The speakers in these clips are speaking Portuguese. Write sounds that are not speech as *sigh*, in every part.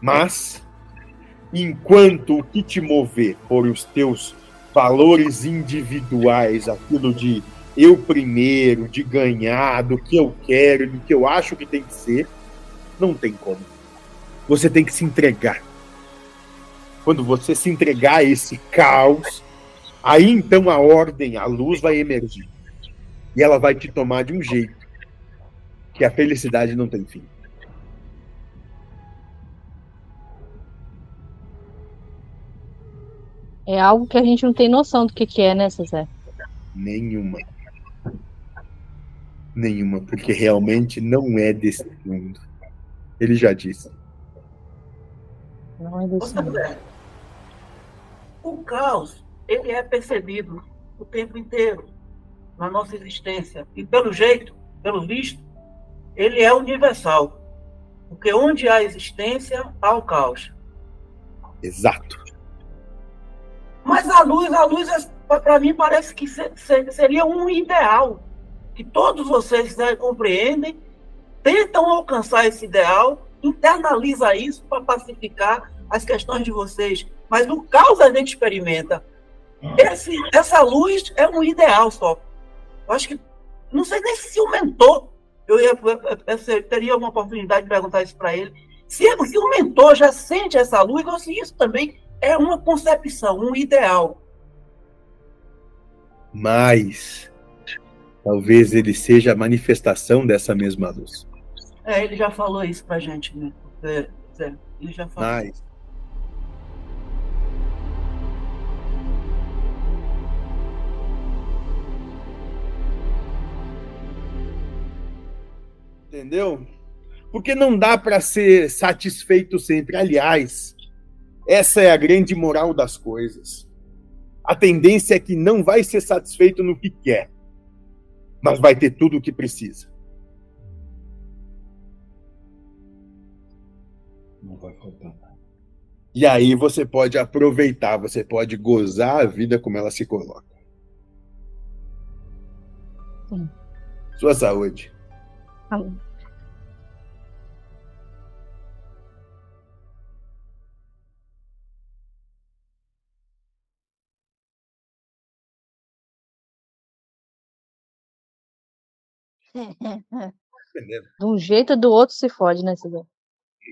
Mas, enquanto o que te mover por os teus valores individuais, aquilo de eu primeiro, de ganhar, do que eu quero, do que eu acho que tem que ser, não tem como. Você tem que se entregar. Quando você se entregar a esse caos, aí então a ordem, a luz vai emergir. E ela vai te tomar de um jeito que a felicidade não tem fim. É algo que a gente não tem noção do que, que é, né, César? Nenhuma. Nenhuma, porque realmente não é desse mundo. Ele já disse. Não é desse mundo. O caos, ele é percebido o tempo inteiro na nossa existência. E pelo jeito, pelo visto, ele é universal. Porque onde há existência, há o caos. Exato. Mas a luz, a luz, é, para mim, parece que seria um ideal que todos vocês né, compreendem, tentam alcançar esse ideal, internaliza isso para pacificar as questões de vocês. Mas no caos a gente experimenta. Esse, essa luz é um ideal só. Eu acho que não sei nem se o mentor, eu, ia, eu, teria uma oportunidade de perguntar isso para ele, se, se o mentor já sente essa luz ou se isso também é uma concepção, um ideal. Mas talvez ele seja a manifestação dessa mesma luz. É, ele já falou isso pra gente, né? É, é, ele já falou. Mas Entendeu? Porque não dá para ser satisfeito sempre. Aliás, essa é a grande moral das coisas. A tendência é que não vai ser satisfeito no que quer, mas vai ter tudo o que precisa. Não vai faltar nada. E aí você pode aproveitar, você pode gozar a vida como ela se coloca. Sim. Sua saúde. Falou. De um jeito ou do outro se fode, né, César?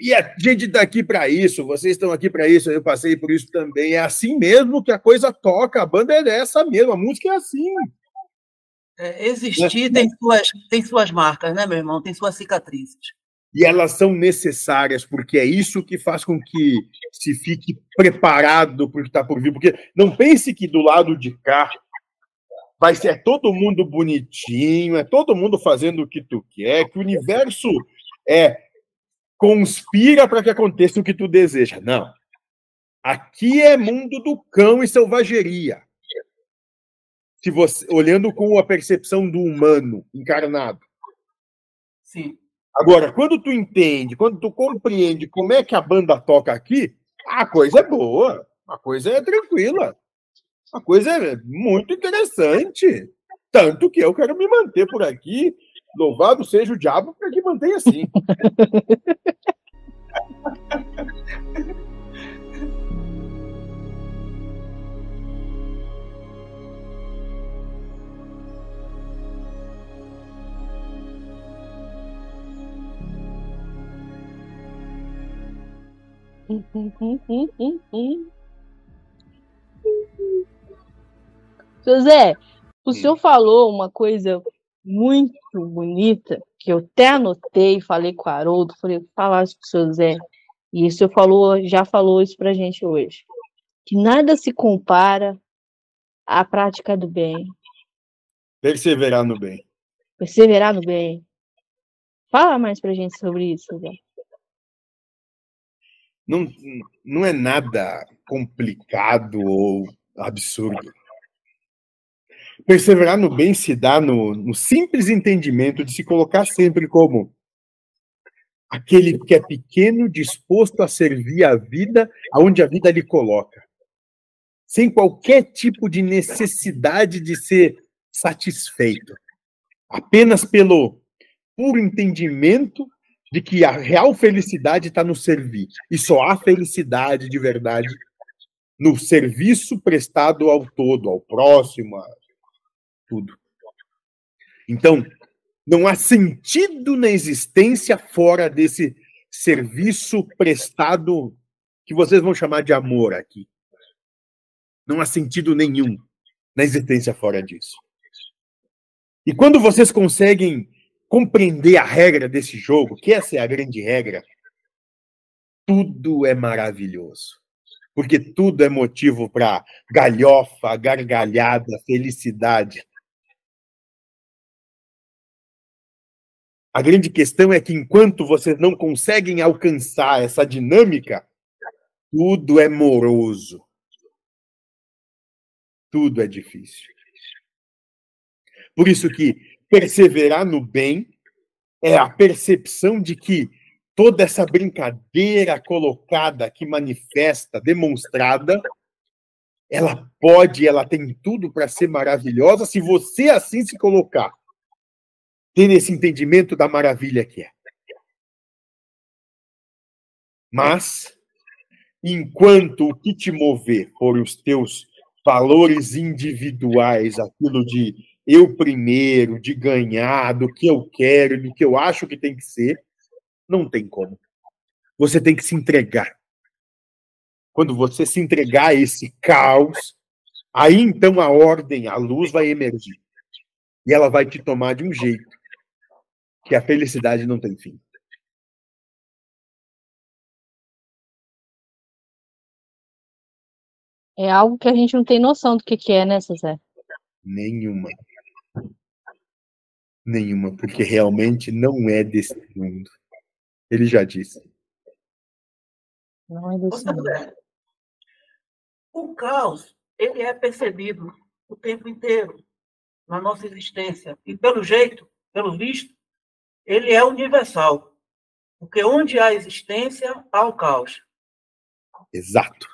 E a gente está aqui para isso, vocês estão aqui para isso, eu passei por isso também. É assim mesmo que a coisa toca, a banda é essa mesmo, a música é assim. É, existir tem suas, tem suas marcas, né, meu irmão? Tem suas cicatrizes. E elas são necessárias, porque é isso que faz com que se fique preparado para o que está por vir. Porque não pense que do lado de cá vai ser todo mundo bonitinho, é todo mundo fazendo o que tu quer, que o universo é conspira para que aconteça o que tu deseja. Não. Aqui é mundo do cão e selvageria. Se você olhando com a percepção do humano encarnado. Sim. Agora, quando tu entende, quando tu compreende como é que a banda toca aqui, a coisa é boa, a coisa é tranquila. A coisa é muito interessante. Tanto que eu quero me manter por aqui. Louvado seja o diabo para que mantenha assim. *laughs* José, o senhor falou uma coisa muito bonita, que eu até anotei, e falei com o Haroldo, falei, falasse com o senhor Zé, e o senhor falou, já falou isso pra gente hoje, que nada se compara à prática do bem. Perseverar no bem. Perseverar no bem. Fala mais pra gente sobre isso, Zé. Não, não é nada complicado ou absurdo. Perseverar no bem se dá no, no simples entendimento de se colocar sempre como aquele que é pequeno, disposto a servir a vida aonde a vida lhe coloca, sem qualquer tipo de necessidade de ser satisfeito, apenas pelo puro entendimento de que a real felicidade está no servir. E só há felicidade de verdade no serviço prestado ao todo, ao próximo, tudo. Então, não há sentido na existência fora desse serviço prestado que vocês vão chamar de amor aqui. Não há sentido nenhum na existência fora disso. E quando vocês conseguem compreender a regra desse jogo, que essa é a grande regra, tudo é maravilhoso. Porque tudo é motivo para galhofa, gargalhada, felicidade. A grande questão é que enquanto vocês não conseguem alcançar essa dinâmica, tudo é moroso. Tudo é difícil. Por isso que perseverar no bem é a percepção de que toda essa brincadeira colocada, que manifesta, demonstrada, ela pode, ela tem tudo para ser maravilhosa se você assim se colocar. Ter esse entendimento da maravilha que é. Mas, enquanto o que te mover for os teus valores individuais, aquilo de eu primeiro, de ganhar, do que eu quero, do que eu acho que tem que ser, não tem como. Você tem que se entregar. Quando você se entregar a esse caos, aí então a ordem, a luz vai emergir. E ela vai te tomar de um jeito que a felicidade não tem fim. É algo que a gente não tem noção do que, que é, né, José? Nenhuma nenhuma, porque realmente não é desse mundo. Ele já disse. Não é desse mundo. O caos, ele é percebido o tempo inteiro na nossa existência. E pelo jeito, pelo visto, ele é universal. Porque onde há existência, há o caos. Exato.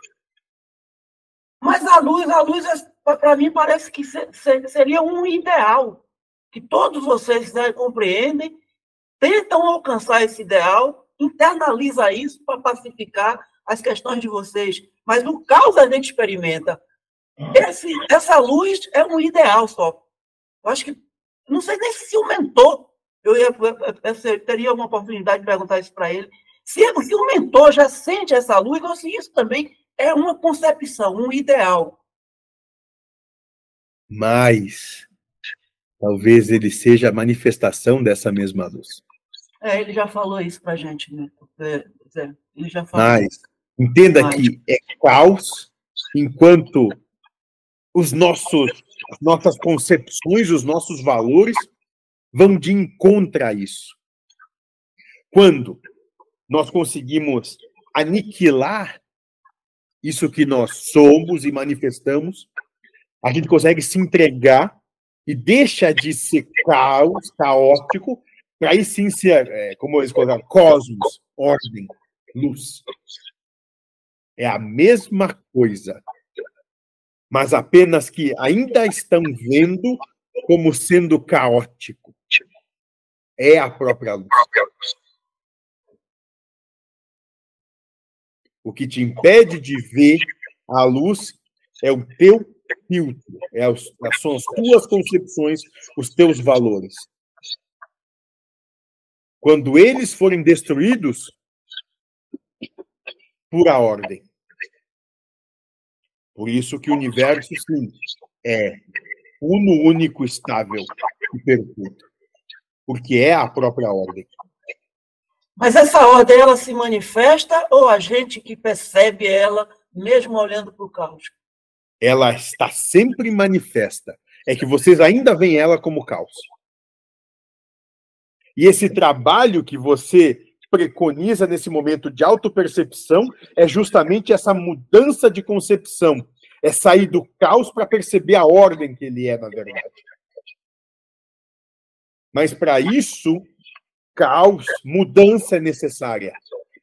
Mas a luz, a luz, para mim, parece que seria um ideal que todos vocês né, compreendem, tentam alcançar esse ideal, internaliza isso para pacificar as questões de vocês. Mas no caos a gente experimenta. Esse, essa luz é um ideal só. Eu acho que, não sei nem se o mentor, eu, ia, eu teria uma oportunidade de perguntar isso para ele, se, se o mentor já sente essa luz ou se isso também é uma concepção, um ideal. Mas Talvez ele seja a manifestação dessa mesma luz. É, ele já falou isso para a gente, né? É, ele já falou. Mas entenda Mas... que é caos enquanto os nossos, as nossas concepções, os nossos valores vão de encontro a isso. Quando nós conseguimos aniquilar isso que nós somos e manifestamos, a gente consegue se entregar e deixa de ser caos, caótico, para aí sim ser, é, como eles colocaram, cosmos, ordem, luz. É a mesma coisa, mas apenas que ainda estão vendo como sendo caótico. É a própria luz. O que te impede de ver a luz é o teu filtro, é os, são as tuas concepções, os teus valores. Quando eles forem destruídos, pura ordem. Por isso que o universo, sim, é uno, único, estável e perfeito. Porque é a própria ordem. Mas essa ordem, ela se manifesta ou a gente que percebe ela, mesmo olhando para o caos? ela está sempre manifesta. É que vocês ainda veem ela como caos. E esse trabalho que você preconiza nesse momento de autopercepção é justamente essa mudança de concepção. É sair do caos para perceber a ordem que ele é, na verdade. Mas para isso, caos, mudança é necessária.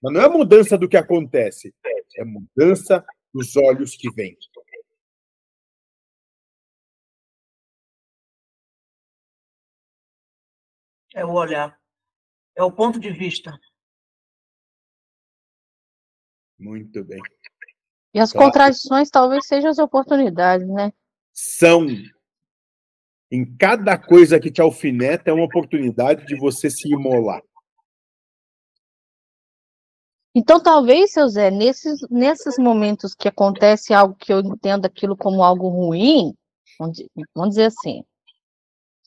Mas não é mudança do que acontece, é mudança dos olhos que vêm. É o olhar. É o ponto de vista. Muito bem. E as Claro. contradições talvez sejam as oportunidades, né? São. Em cada coisa que te alfineta é uma oportunidade de você se imolar. Então, talvez, seu Zé, nesses, nesses momentos que acontece algo que eu entendo aquilo como algo ruim, vamos di- vamos dizer assim,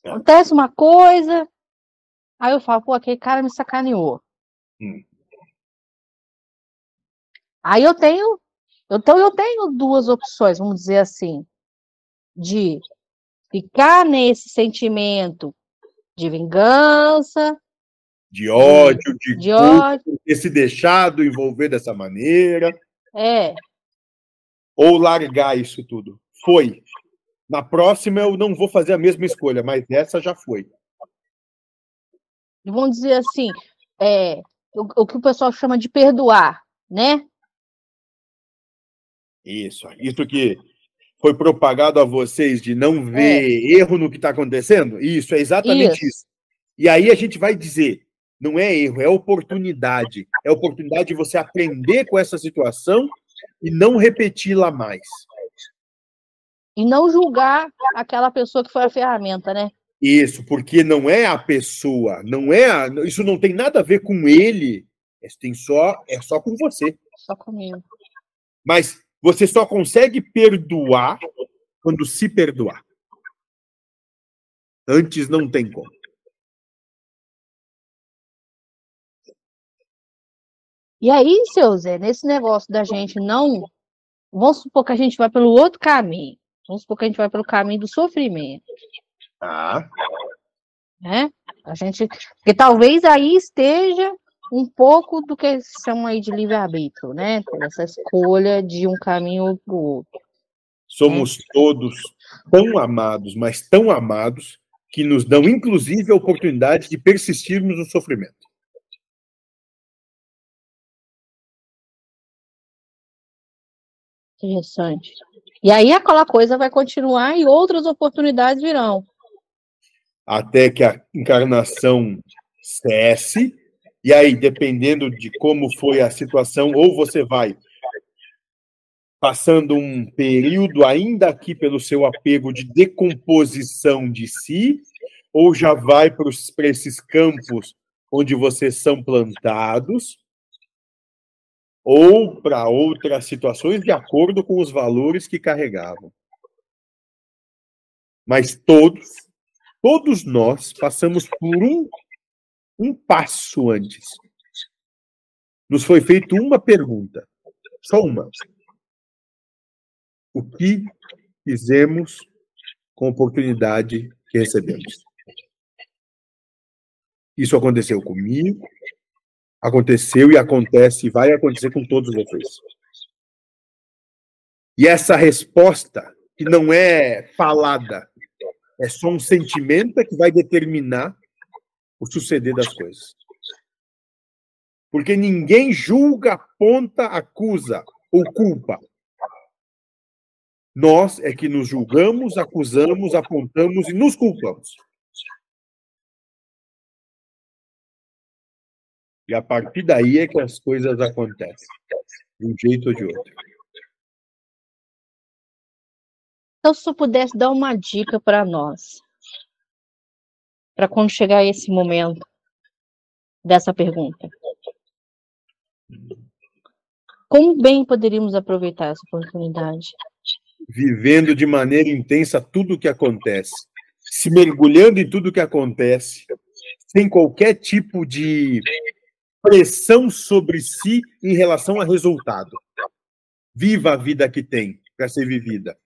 acontece uma coisa, aí eu falo, pô, aquele cara me sacaneou. Hum. Aí eu tenho, então eu tenho duas opções, vamos dizer assim, de ficar nesse sentimento de vingança, De ódio, de, de ódio, ter se deixado envolver dessa maneira, é, ou largar isso tudo. Foi. Na próxima eu não vou fazer a mesma escolha, mas essa já foi. vamos dizer assim, é, o, o que o pessoal chama de perdoar, né? Isso. Isso que foi propagado a vocês de não ver erro no que está acontecendo? Isso, é exatamente Isso. isso. E aí a gente vai dizer, não é erro, é oportunidade. É oportunidade de você aprender com essa situação e não repeti-la mais. E não julgar aquela pessoa que foi a ferramenta, né? Isso, porque não é a pessoa, não é a, isso não tem nada a ver com ele, isso tem só é só com você. Só comigo. Mas você só consegue perdoar quando se perdoar. Antes não tem como. E aí, seu Zé, nesse negócio da gente não. Vamos supor que a gente vai pelo outro caminho. Vamos supor que a gente vai pelo caminho do sofrimento, Ah, né? A gente. Porque talvez aí esteja um pouco do que se chama aí de livre-arbítrio, né? Essa escolha de um caminho ou pro outro. somos todos tão amados, mas tão amados que nos dão inclusive a oportunidade de persistirmos no sofrimento. Interessante. E aí aquela coisa vai continuar e outras oportunidades virão. até que a encarnação cesse. E aí, dependendo de como foi a situação, ou você vai passando um período ainda aqui pelo seu apego de decomposição de si, ou já vai para esses campos onde vocês são plantados, ou para outras situações de acordo com os valores que carregavam. Mas todos, todos nós passamos por um, um passo antes. Nos foi feita uma pergunta, só uma. O que fizemos com a oportunidade que recebemos? Isso aconteceu comigo, aconteceu e acontece e vai acontecer com todos vocês. E essa resposta, que não é falada, é só um sentimento é que vai determinar o suceder das coisas. Porque ninguém julga, aponta, acusa ou culpa. Nós é que nos julgamos, acusamos, apontamos e nos culpamos. E a partir daí é que as coisas acontecem, de um jeito ou de outro. Então, se eu pudesse dar uma dica para nós, para quando chegar esse momento dessa pergunta, como bem poderíamos aproveitar essa oportunidade? Vivendo de maneira intensa tudo o que acontece, se mergulhando em tudo o que acontece, sem qualquer tipo de pressão sobre si em relação a resultado. Viva a vida que tem para ser vivida.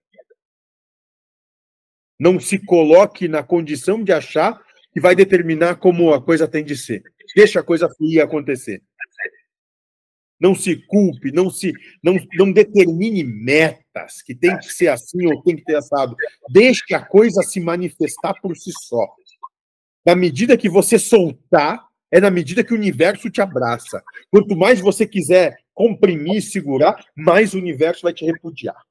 Não se coloque na condição de achar que vai determinar como a coisa tem de ser. Deixa a coisa fluir e acontecer. Não se culpe, não se não, não determine metas que tem que ser assim ou tem que ter assado. Deixe a coisa se manifestar por si só. Na medida que você soltar, é na medida que o universo te abraça. Quanto mais você quiser comprimir e segurar, mais o universo vai te repudiar.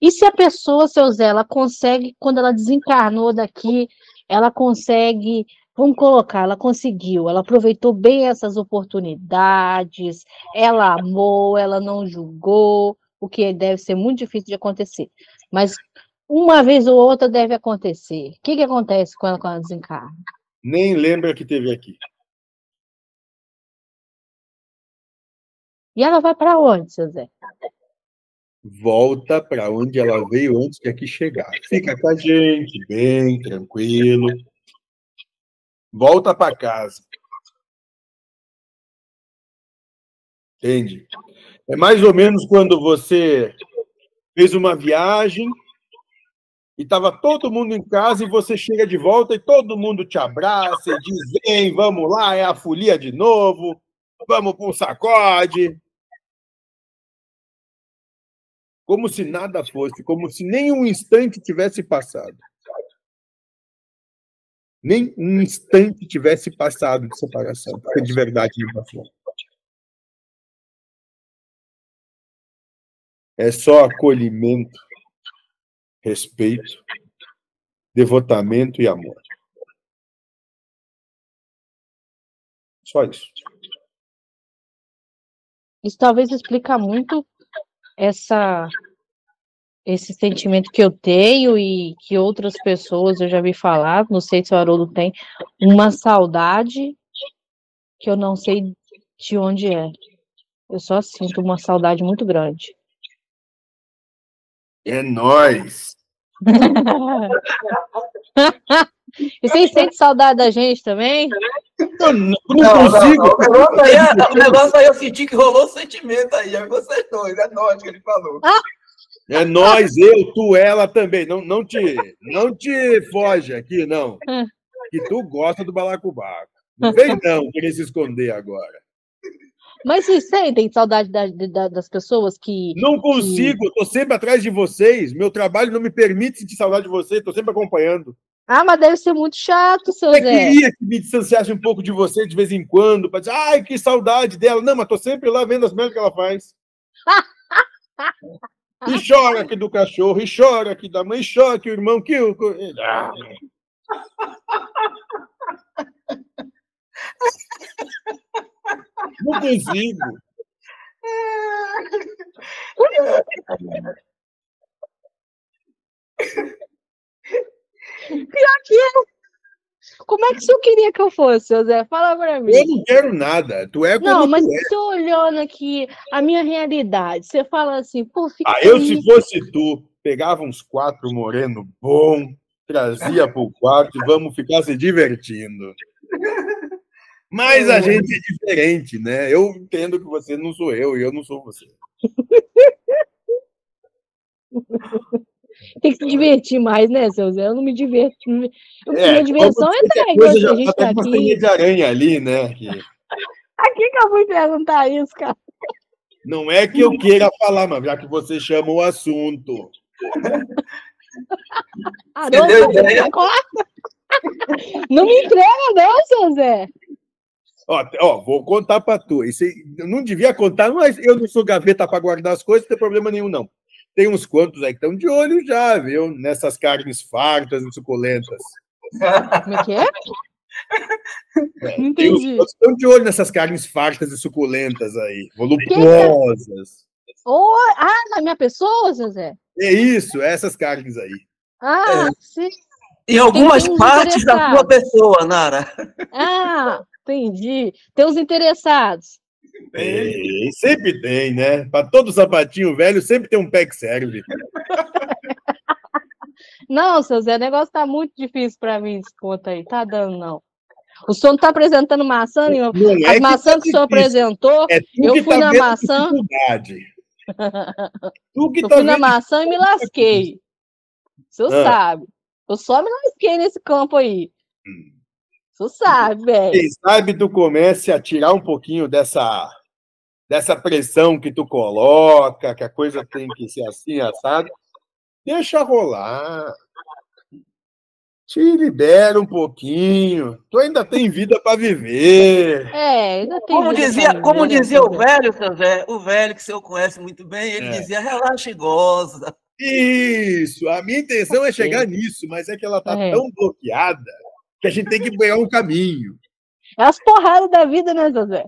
E se a pessoa, seu Zé, ela consegue, quando ela desencarnou daqui, ela consegue, vamos colocar, ela conseguiu, ela aproveitou bem essas oportunidades, ela amou, ela não julgou, o que deve ser muito difícil de acontecer. Mas uma vez ou outra deve acontecer. O que, que acontece quando, quando ela desencarna? Nem lembra que teve aqui. E ela vai para onde, seu Zé? Volta para onde ela veio antes de aqui chegar. Fica com a gente, bem, tranquilo. Volta para casa. Entende? É mais ou menos quando você fez uma viagem e estava todo mundo em casa e você chega de volta e todo mundo te abraça e diz: vem, vamos lá, é a folia de novo, vamos para um sacode. Como se nada fosse, como se nem um instante tivesse passado. Nem um instante tivesse passado de separação, porque de verdade não passou. É só acolhimento, respeito, devotamento e amor. Só isso. Isso talvez explica muito essa esse sentimento que eu tenho e que outras pessoas eu já vi falar, não sei se o Haroldo tem, uma saudade que eu não sei de onde é. Eu só sinto uma saudade muito grande. É nós. *laughs* e vocês sentem saudade da gente também? Eu não, não consigo. Não, não, o, negócio aí, é, o negócio aí eu senti que rolou sentimento aí, é vocês dois, é nós que ele falou. Ah. É nós, eu, tu, ela também. Não, não, te, não te foge aqui, não. Que tu gosta do balacobaco. Não vem não querer se esconder agora. Mas vocês sentem saudade da, da, das pessoas que. Não consigo, que... eu tô sempre atrás de vocês. Meu trabalho não me permite sentir saudade de vocês, tô sempre acompanhando. Ah, mas deve ser muito chato, seu eu Zé. Eu queria que me distanciasse um pouco de você de vez em quando, para dizer, ai, que saudade dela. Não, mas tô sempre lá vendo as merdas que ela faz. *laughs* e chora aqui do cachorro, e chora aqui da mãe, e chora que o irmão, que o. Ah. Não consigo. *laughs* Pior que eu. Como é que o senhor queria que eu fosse, José? Fala pra mim. Eu não quero nada. Tu é como Não, mas é. você olhando aqui a minha realidade, você fala assim, pô, fica. Ah, eu, se fosse tu, pegava uns quatro moreno bom, trazia pro quarto e vamos ficar se divertindo. Mas a gente é diferente, né? Eu entendo que você não sou eu e eu não sou você. *laughs* Tem que se divertir mais, né, seu Zé? Eu não me diverto. É, Minha diversão é estar coisa já a gente tá uma aqui. de aranha ali, né? Que *laughs* Aqui que eu fui perguntar isso, cara. não é que eu queira falar, mas já que você chama o assunto. Haroldo, deu ideia? corta. *laughs* Não me entrega, não, seu Zé. Ó, ó, vou contar pra tu. Isso eu não devia contar, mas eu não sou gaveta para guardar as coisas, não tem problema nenhum, não. Tem uns quantos aí que estão de olho já, viu? Nessas carnes fartas e suculentas. Como é que é? Não Tem uns entendi. estão de olho nessas carnes fartas e suculentas aí, voluptuosas. Ô, ah, na minha pessoa, seu Zé? É isso, essas carnes aí. Ah, sim. Em algumas partes da sua pessoa, Nara. Ah, entendi. Tem os interessados. Tem, sempre tem, né? Para todo sapatinho velho, sempre tem um pé que serve. *laughs* Não, seu Zé, o negócio tá muito difícil para mim, esse conta aí. Tá dando, não. O senhor não tá apresentando maçã nenhuma. Não é que tá que o senhor apresentou, É tu Eu que fui tá na maçã. *laughs* Tu que eu tá fui na maçã e me lasquei. O senhor Ah. sabe. Eu só me lasquei nesse campo aí. Hum. Senhor sabe, velho. Quem sabe tu comece a tirar um pouquinho dessa, dessa pressão que tu coloca, que a coisa tem que ser assim, assado. Deixa rolar. Te libera um pouquinho. Tu ainda tem vida para viver. É, ainda tem. Como vida dizia, viver, como né, dizia o Zé? velho, seu Zé, o velho que o senhor conhece muito bem, ele É. dizia, relaxa e goza. Isso, a minha intenção é chegar nisso, mas é que ela tá É. tão bloqueada que a gente tem que pegar um caminho. É as porradas da vida, né, José?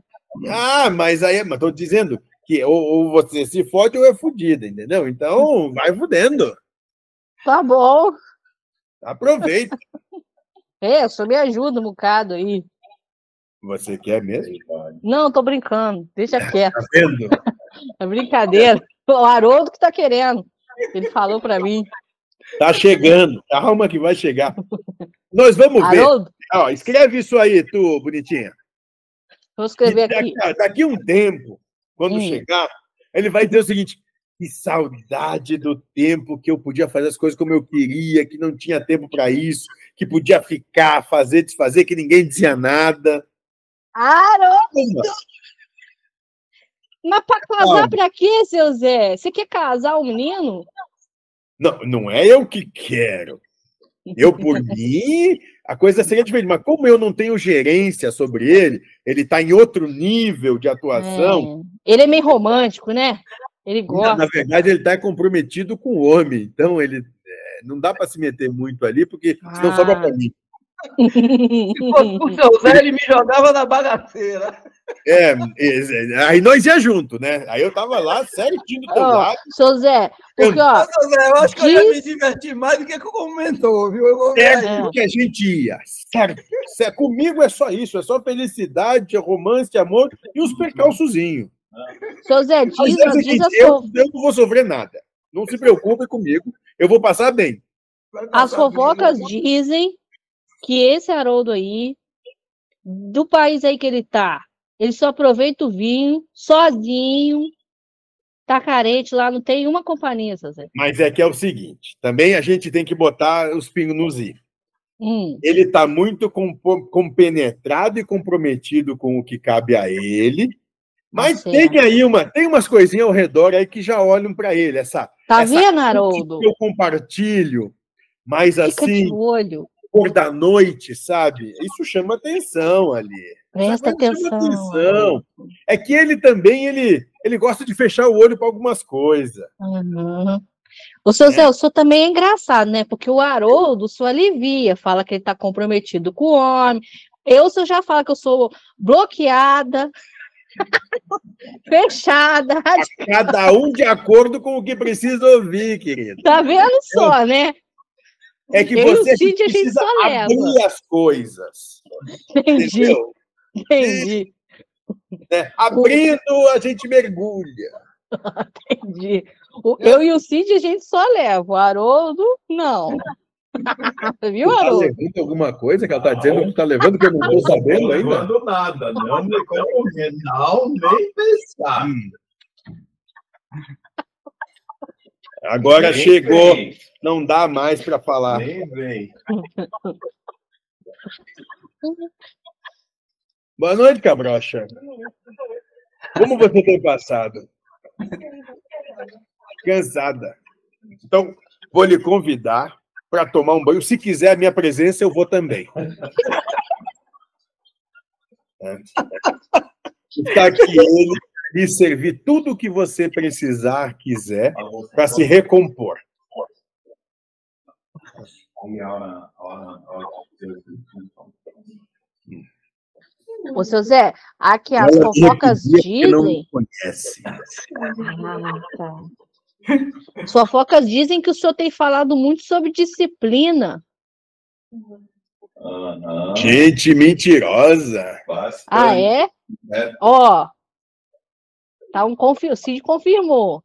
Ah, mas aí, mas tô dizendo que ou, ou você se fode ou é fudida, entendeu? Então, vai fudendo. Tá bom. Aproveita. *laughs* É, só me ajuda um bocado aí. Você quer mesmo? Não, tô brincando. Deixa quieto. Tá vendo? *laughs* É brincadeira. O Haroldo que tá querendo. Ele falou pra mim. Tá chegando. Calma que vai chegar. Nós vamos ver. Ó, escreve isso aí, tu, bonitinha. vou escrever daqui, aqui. daqui um tempo, quando Hum. chegar, ele vai dizer o seguinte: que saudade do tempo que eu podia fazer as coisas como eu queria, que não tinha tempo para isso, que podia ficar, fazer, desfazer, que ninguém dizia nada. Haroldo, mas pra casar pra quê, seu Zé? Você quer casar o menino? Não, não é eu que quero. Eu, por mim, a coisa seria diferente. Mas como eu não tenho gerência sobre ele, ele está em outro nível de atuação. É. Ele é meio romântico, né? Ele gosta. na verdade, ele está comprometido com o homem. Então, ele é, não dá para se meter muito ali, porque senão Ah. sobra para mim. Se fosse o seu Zé, ele me jogava na bagaceira. É, é, aí nós ia junto, né? Aí eu tava lá, certinho do teu lado. seu Zé, porque, ó, seu Zé, eu acho que eu já Diz- me diverti mais do que comentou, viu? Eu vou ver aí. Certo que a gente ia. Certo. Certo. Comigo é só isso, é só felicidade, romance, amor e os percalçozinhos. seu Zé, Mas diz, é diz eu, sua, eu não vou sofrer nada. Não se preocupe comigo, eu vou passar bem. As fofocas dizem que esse Haroldo aí, do país aí que ele tá, ele só aproveita o vinho sozinho, tá carente lá, não tem uma companhia, seu Zé. Mas é que é o seguinte, também a gente tem que botar os pingos nos i. Hum, Ele está muito compenetrado e comprometido com o que cabe a ele. Mas Tá tem aí uma, tem umas coisinhas ao redor aí que já olham para ele. Essa, tá essa vendo, Haroldo? que eu compartilho, mas Fica assim, de olho, cor da noite, sabe? Isso chama atenção ali. presta atenção. atenção. É que ele também ele, ele gosta de fechar o olho para algumas coisas. Uhum. O seu Zé, o senhor também é engraçado, né? Porque o Haroldo, o senhor alivia, fala que ele tá comprometido com o homem. Eu, o já fala que eu sou bloqueada, *laughs* fechada. Cada um de acordo com o que precisa ouvir, querido. Tá vendo só, né? É que Eu e o você Cid, a gente precisa só leva. abrir as coisas. Entendi, Entendeu? entendi, né? Abrindo, a gente mergulha. entendi. O- eu e o Cid, a gente só leva. O Haroldo, não. *laughs* Viu, Tá Haroldo? levando alguma coisa que ela tá dizendo que tá levando, que eu não tô sabendo Não ainda? levando nada, não não, nem pensar. Hum. Agora Nem chegou, vem, não dá mais para falar. Nem vem. Boa noite, Cabrocha. Como você tem passado? Cansada. Então, vou lhe convidar para tomar um banho. Se quiser a minha presença, eu vou também. *laughs* Está aqui ele lhe servir tudo o que você precisar, quiser, para se recompor. E Ô, seu Zé, aqui as Ela fofocas dizem. Ah, tá. As fofocas dizem que o senhor tem falado muito sobre disciplina. Aham, Gente mentirosa. bastante. Ah, é? É. Ó. Tá um confi... O Cid confirmou.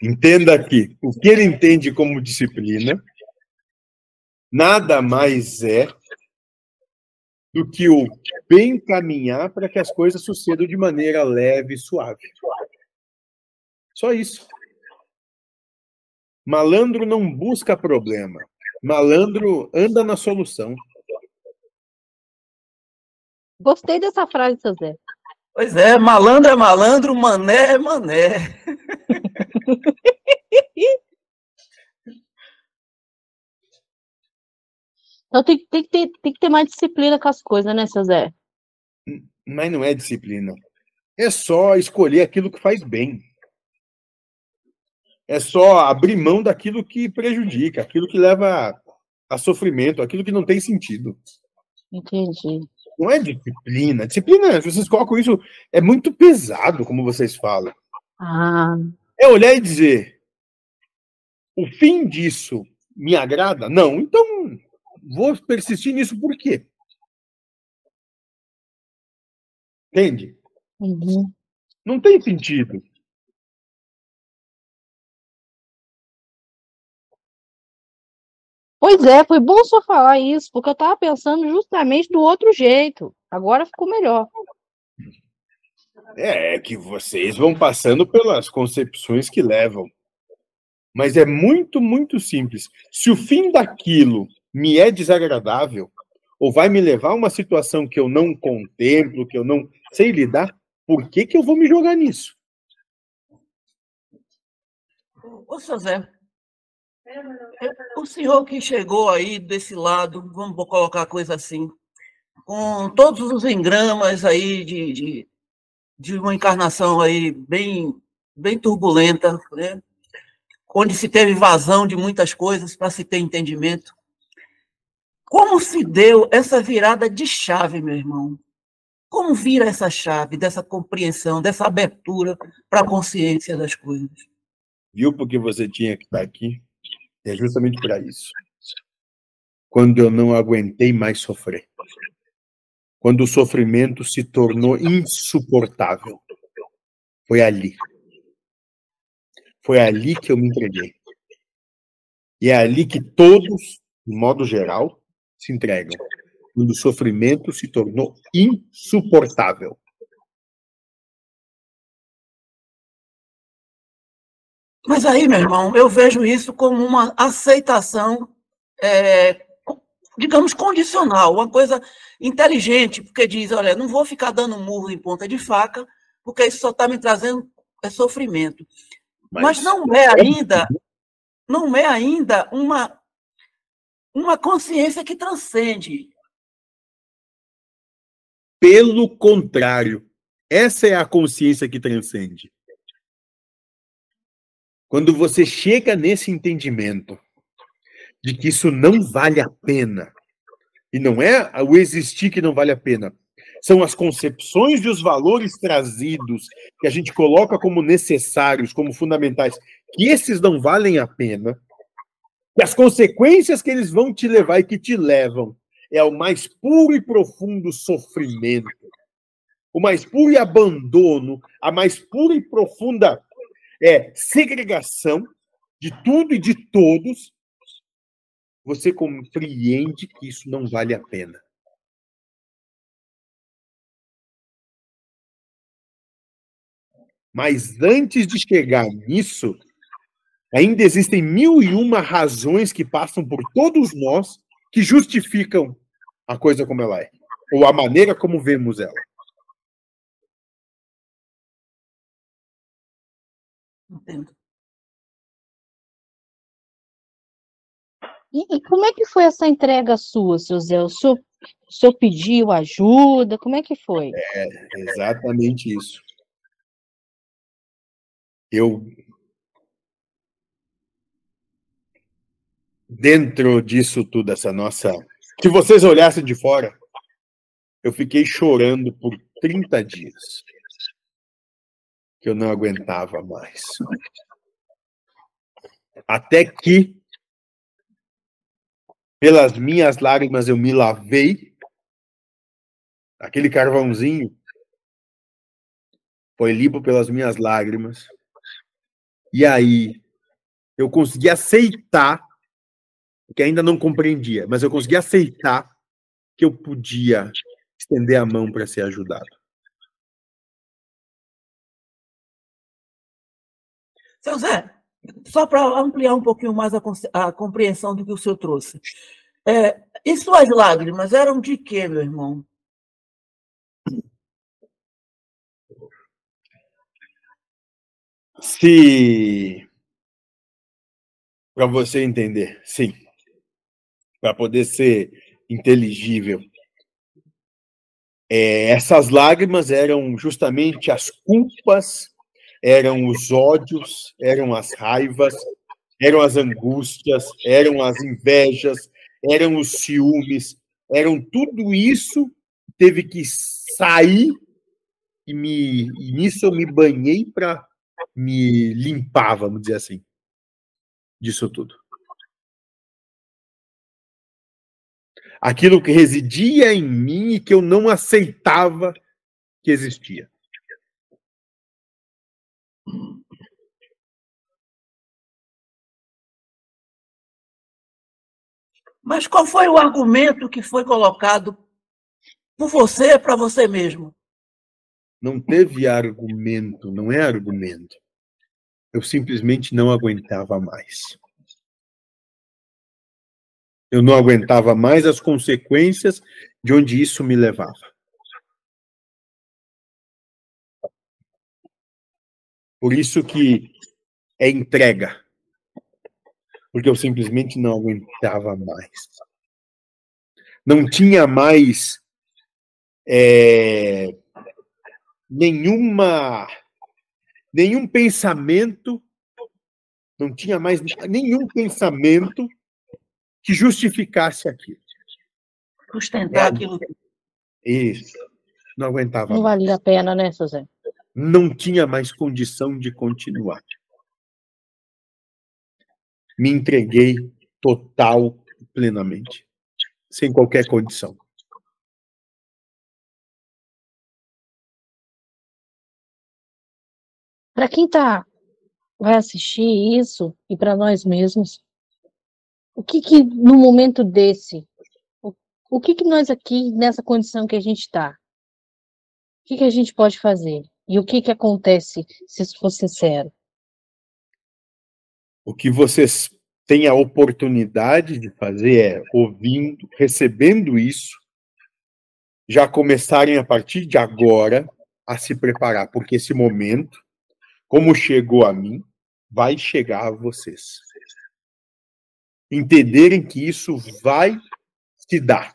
Entenda aqui, o que ele entende como disciplina nada mais é do que o bem caminhar para que as coisas sucedam de maneira leve e suave. Só isso. Malandro não busca problema. Malandro anda na solução. Gostei dessa frase, seu Zé. Pois é, malandro é malandro, mané é mané. Então tem, tem, que ter, tem que ter mais disciplina com as coisas, né, seu Zé? Mas não é disciplina. É só escolher aquilo que faz bem. é só abrir mão daquilo que prejudica, aquilo que leva a sofrimento, aquilo que não tem sentido. Entendi. Não é disciplina. Disciplina, vocês colocam isso, é muito pesado, como vocês falam. Ah, É olhar e dizer: o fim disso me agrada? Não. Então, vou persistir nisso por quê? Entende? uhum. Não tem sentido. Pois é, foi bom só falar isso, porque eu tava pensando justamente do outro jeito. Agora ficou melhor. É, é que vocês vão passando pelas concepções que levam. Mas é muito, muito simples. Se o fim daquilo me é desagradável, ou vai me levar a uma situação que eu não contemplo, que eu não sei lidar, por que, que eu vou me jogar nisso? Ô, seu Zé, o senhor que chegou aí desse lado, vamos colocar a coisa assim, com todos os engramas aí de, de, de uma encarnação aí bem, bem turbulenta, né? onde se teve vazão de muitas coisas para se ter entendimento. Como se deu essa virada de chave, meu irmão? Como vira essa chave dessa compreensão, dessa abertura para a consciência das coisas? Viu porque você tinha que estar aqui? É justamente para isso. Quando eu não aguentei mais sofrer. Quando o sofrimento se tornou insuportável. Foi ali. Foi ali que eu me entreguei. E é ali que todos, de modo geral, se entregam. Quando o sofrimento se tornou insuportável. Mas aí, meu irmão, eu vejo isso como uma aceitação, é, digamos, condicional, uma coisa inteligente, porque diz, olha, não vou ficar dando murro em ponta de faca, porque isso só está me trazendo é, sofrimento. Mas, não é ainda, não é ainda uma, uma consciência que transcende. Pelo contrário, essa é a consciência que transcende. Quando você chega nesse entendimento de que isso não vale a pena, e não é o existir que não vale a pena, são as concepções e os valores trazidos que a gente coloca como necessários, como fundamentais, que esses não valem a pena, e as consequências que eles vão te levar e que te levam é o mais puro e profundo sofrimento, o mais puro e abandono, a mais pura e profunda é segregação de tudo e de todos, você compreende que isso não vale a pena. Mas antes de chegar nisso, ainda existem mil e uma razões que passam por todos nós que justificam a coisa como ela é, ou a maneira como vemos ela. Entendo. E, e como é que foi essa entrega sua, seu Zé? O senhor, o senhor pediu ajuda? Como é que foi? Exatamente isso. Eu dentro disso tudo, essa nossa. Se vocês olhassem de fora, eu fiquei chorando por 30 dias. Eu não aguentava mais. Até que, pelas minhas lágrimas, eu me lavei. Aquele carvãozinho foi limpo pelas minhas lágrimas. E aí, eu consegui aceitar que ainda não compreendia, mas eu consegui aceitar que eu podia estender a mão para ser ajudado. Seu Zé, só para ampliar um pouquinho mais a, a compreensão do que o senhor trouxe. É, e suas lágrimas eram de quê, meu irmão? Se para você entender, sim, para poder ser inteligível, é, essas lágrimas eram justamente as culpas eram os ódios, eram as raivas, eram as angústias, eram as invejas, eram os ciúmes, eram tudo isso teve que sair e me e nisso eu me banhei para me limpar, vamos dizer assim, disso tudo. Aquilo que residia em mim e que eu não aceitava que existia. Mas qual foi o argumento que foi colocado por você para você mesmo? Não teve argumento, não é argumento. Eu simplesmente não aguentava mais. Eu não aguentava mais as consequências de onde isso me levava. Por isso que é entrega. Porque eu simplesmente não aguentava mais. Não tinha mais é, nenhuma nenhum pensamento não tinha mais nenhum pensamento que justificasse aquilo. Sustentar é, aquilo. Isso. Não aguentava. Não valia a pena, né, José? Não tinha mais condição de continuar. Me entreguei total, plenamente, sem qualquer condição. Para quem tá vai assistir isso e para nós mesmos, o que que no momento desse, o, o que que nós aqui nessa condição que a gente está, o que que a gente pode fazer e o que que acontece se isso for sincero? O que vocês têm a oportunidade de fazer é ouvindo, recebendo isso, já começarem a partir de agora a se preparar, porque esse momento como chegou a mim, vai chegar a vocês. Entenderem que isso vai se dar.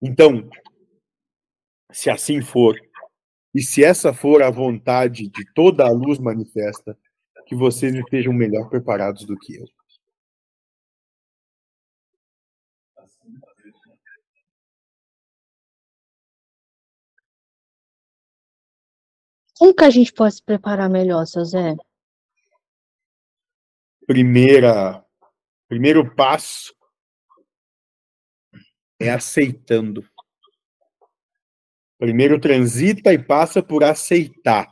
Então, se assim for, e se essa for a vontade de toda a luz manifesta, que vocês estejam melhor preparados do que eu. Como que a gente pode se preparar melhor, seu Zé? Primeira, primeiro passo é aceitando. Primeiro transita e passa por aceitar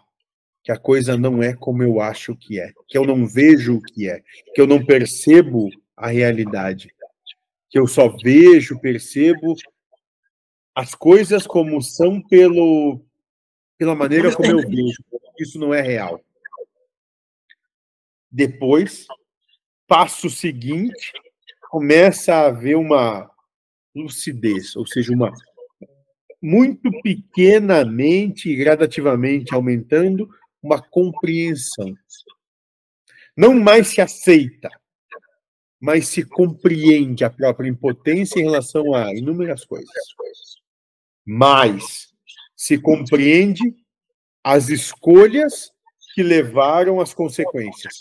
que a coisa não é como eu acho que é, que eu não vejo o que é, que eu não percebo a realidade, que eu só vejo, percebo as coisas como são pelo pela maneira como eu vejo. Isso não é real. Depois, passo seguinte, começa a haver uma lucidez, ou seja, uma muito pequenamente e gradativamente aumentando uma compreensão. Não mais se aceita, mas se compreende a própria impotência em relação a inúmeras coisas. Mas se compreende as escolhas que levaram às consequências.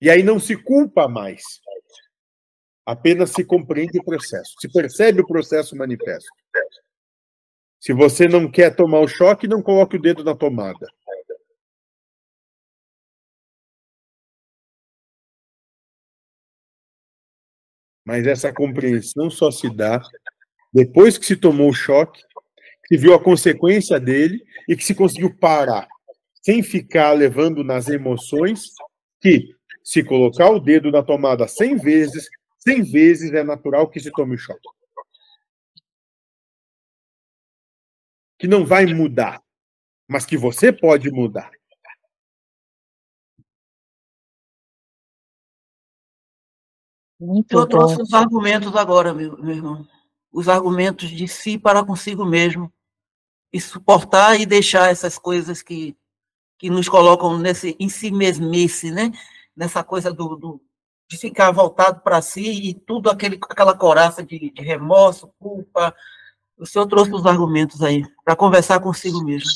E aí não se culpa mais. Apenas se compreende o processo. Se percebe o processo manifesto. Se você não quer tomar o choque, não coloque o dedo na tomada. Mas essa compreensão só se dá depois que se tomou o choque que viu a consequência dele e que se conseguiu parar, sem ficar levando nas emoções, que se colocar o dedo na tomada 100 vezes, 100 vezes é natural que se tome choque. Que não vai mudar, mas que você pode mudar. Muito Eu trouxe os argumentos agora, meu, meu irmão. Os argumentos de si para consigo mesmo e suportar e deixar essas coisas que, que nos colocam nesse em si mesmice, né? Nessa coisa do, do de ficar voltado para si e tudo aquele, aquela coraça de, de remorso, culpa. O senhor trouxe os argumentos aí para conversar consigo mesmo.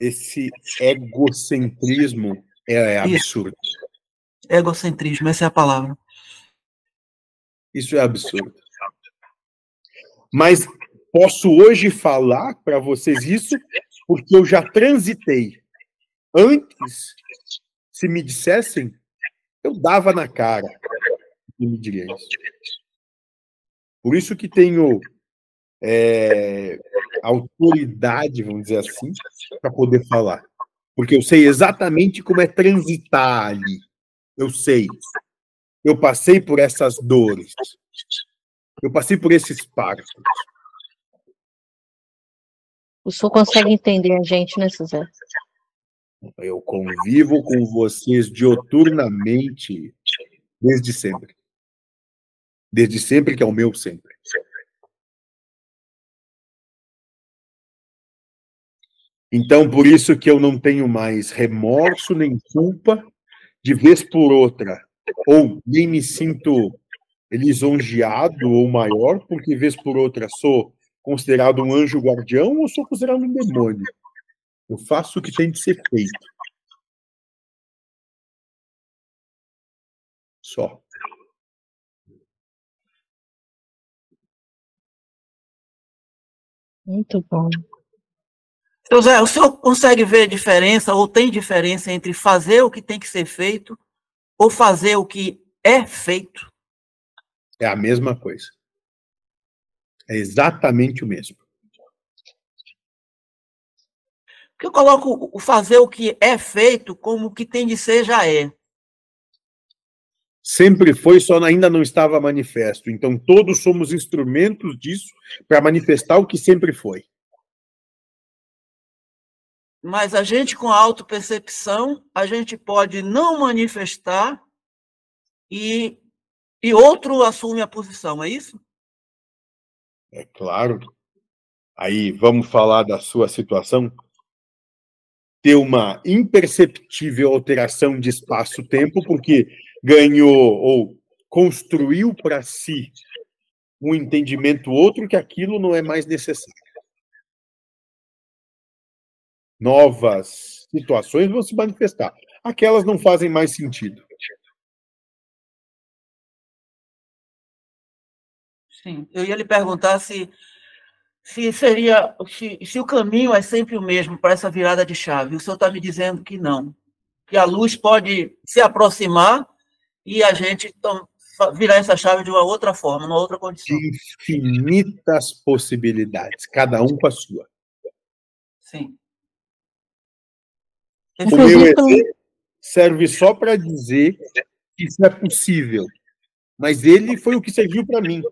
Esse egocentrismo é absurdo. Egocentrismo, essa é a palavra. Isso é absurdo. Mas posso hoje falar para vocês isso porque eu já transitei. Antes, se me dissessem, eu dava na cara e me diria isso. Por isso que tenho é, autoridade, vamos dizer assim, para poder falar. Porque eu sei exatamente como é transitar ali. Eu sei. Eu passei por essas dores. Eu passei por esses partos. O senhor consegue entender a gente, né, Suzé? Eu convivo com vocês dioturnamente desde sempre. Desde sempre, que é o meu sempre. Então, por isso que eu não tenho mais remorso nem culpa de vez por outra, ou nem me sinto lisonjeado ou maior, porque vez por outra sou considerado um anjo guardião ou sou considerado um demônio. Eu faço o que tem de ser feito. Só. Muito bom. Seu Zé, o senhor consegue ver diferença ou tem diferença entre fazer o que tem que ser feito ou fazer o que é feito? É a mesma coisa. É exatamente o mesmo. Porque eu coloco o fazer o que é feito como o que tem de ser já é. Sempre foi, só ainda não estava manifesto. Então, todos somos instrumentos disso para manifestar o que sempre foi. Mas a gente, com a autopercepção, a gente pode não manifestar e, e outro assume a posição, é isso? É claro. Aí, vamos falar da sua situação? Ter uma imperceptível alteração de espaço-tempo, porque ganhou ou construiu para si um entendimento outro que aquilo não é mais necessário novas situações vão se manifestar. Aquelas não fazem mais sentido. Sim, eu ia lhe perguntar se, se seria se, se o caminho é sempre o mesmo para essa virada de chave. O senhor está me dizendo que não, que a luz pode se aproximar e a gente virar essa chave de uma outra forma, uma outra condição. Infinitas possibilidades, cada um com a sua. Sim. O meu exemplo serve só para dizer que isso é possível. Mas ele foi o que serviu para mim.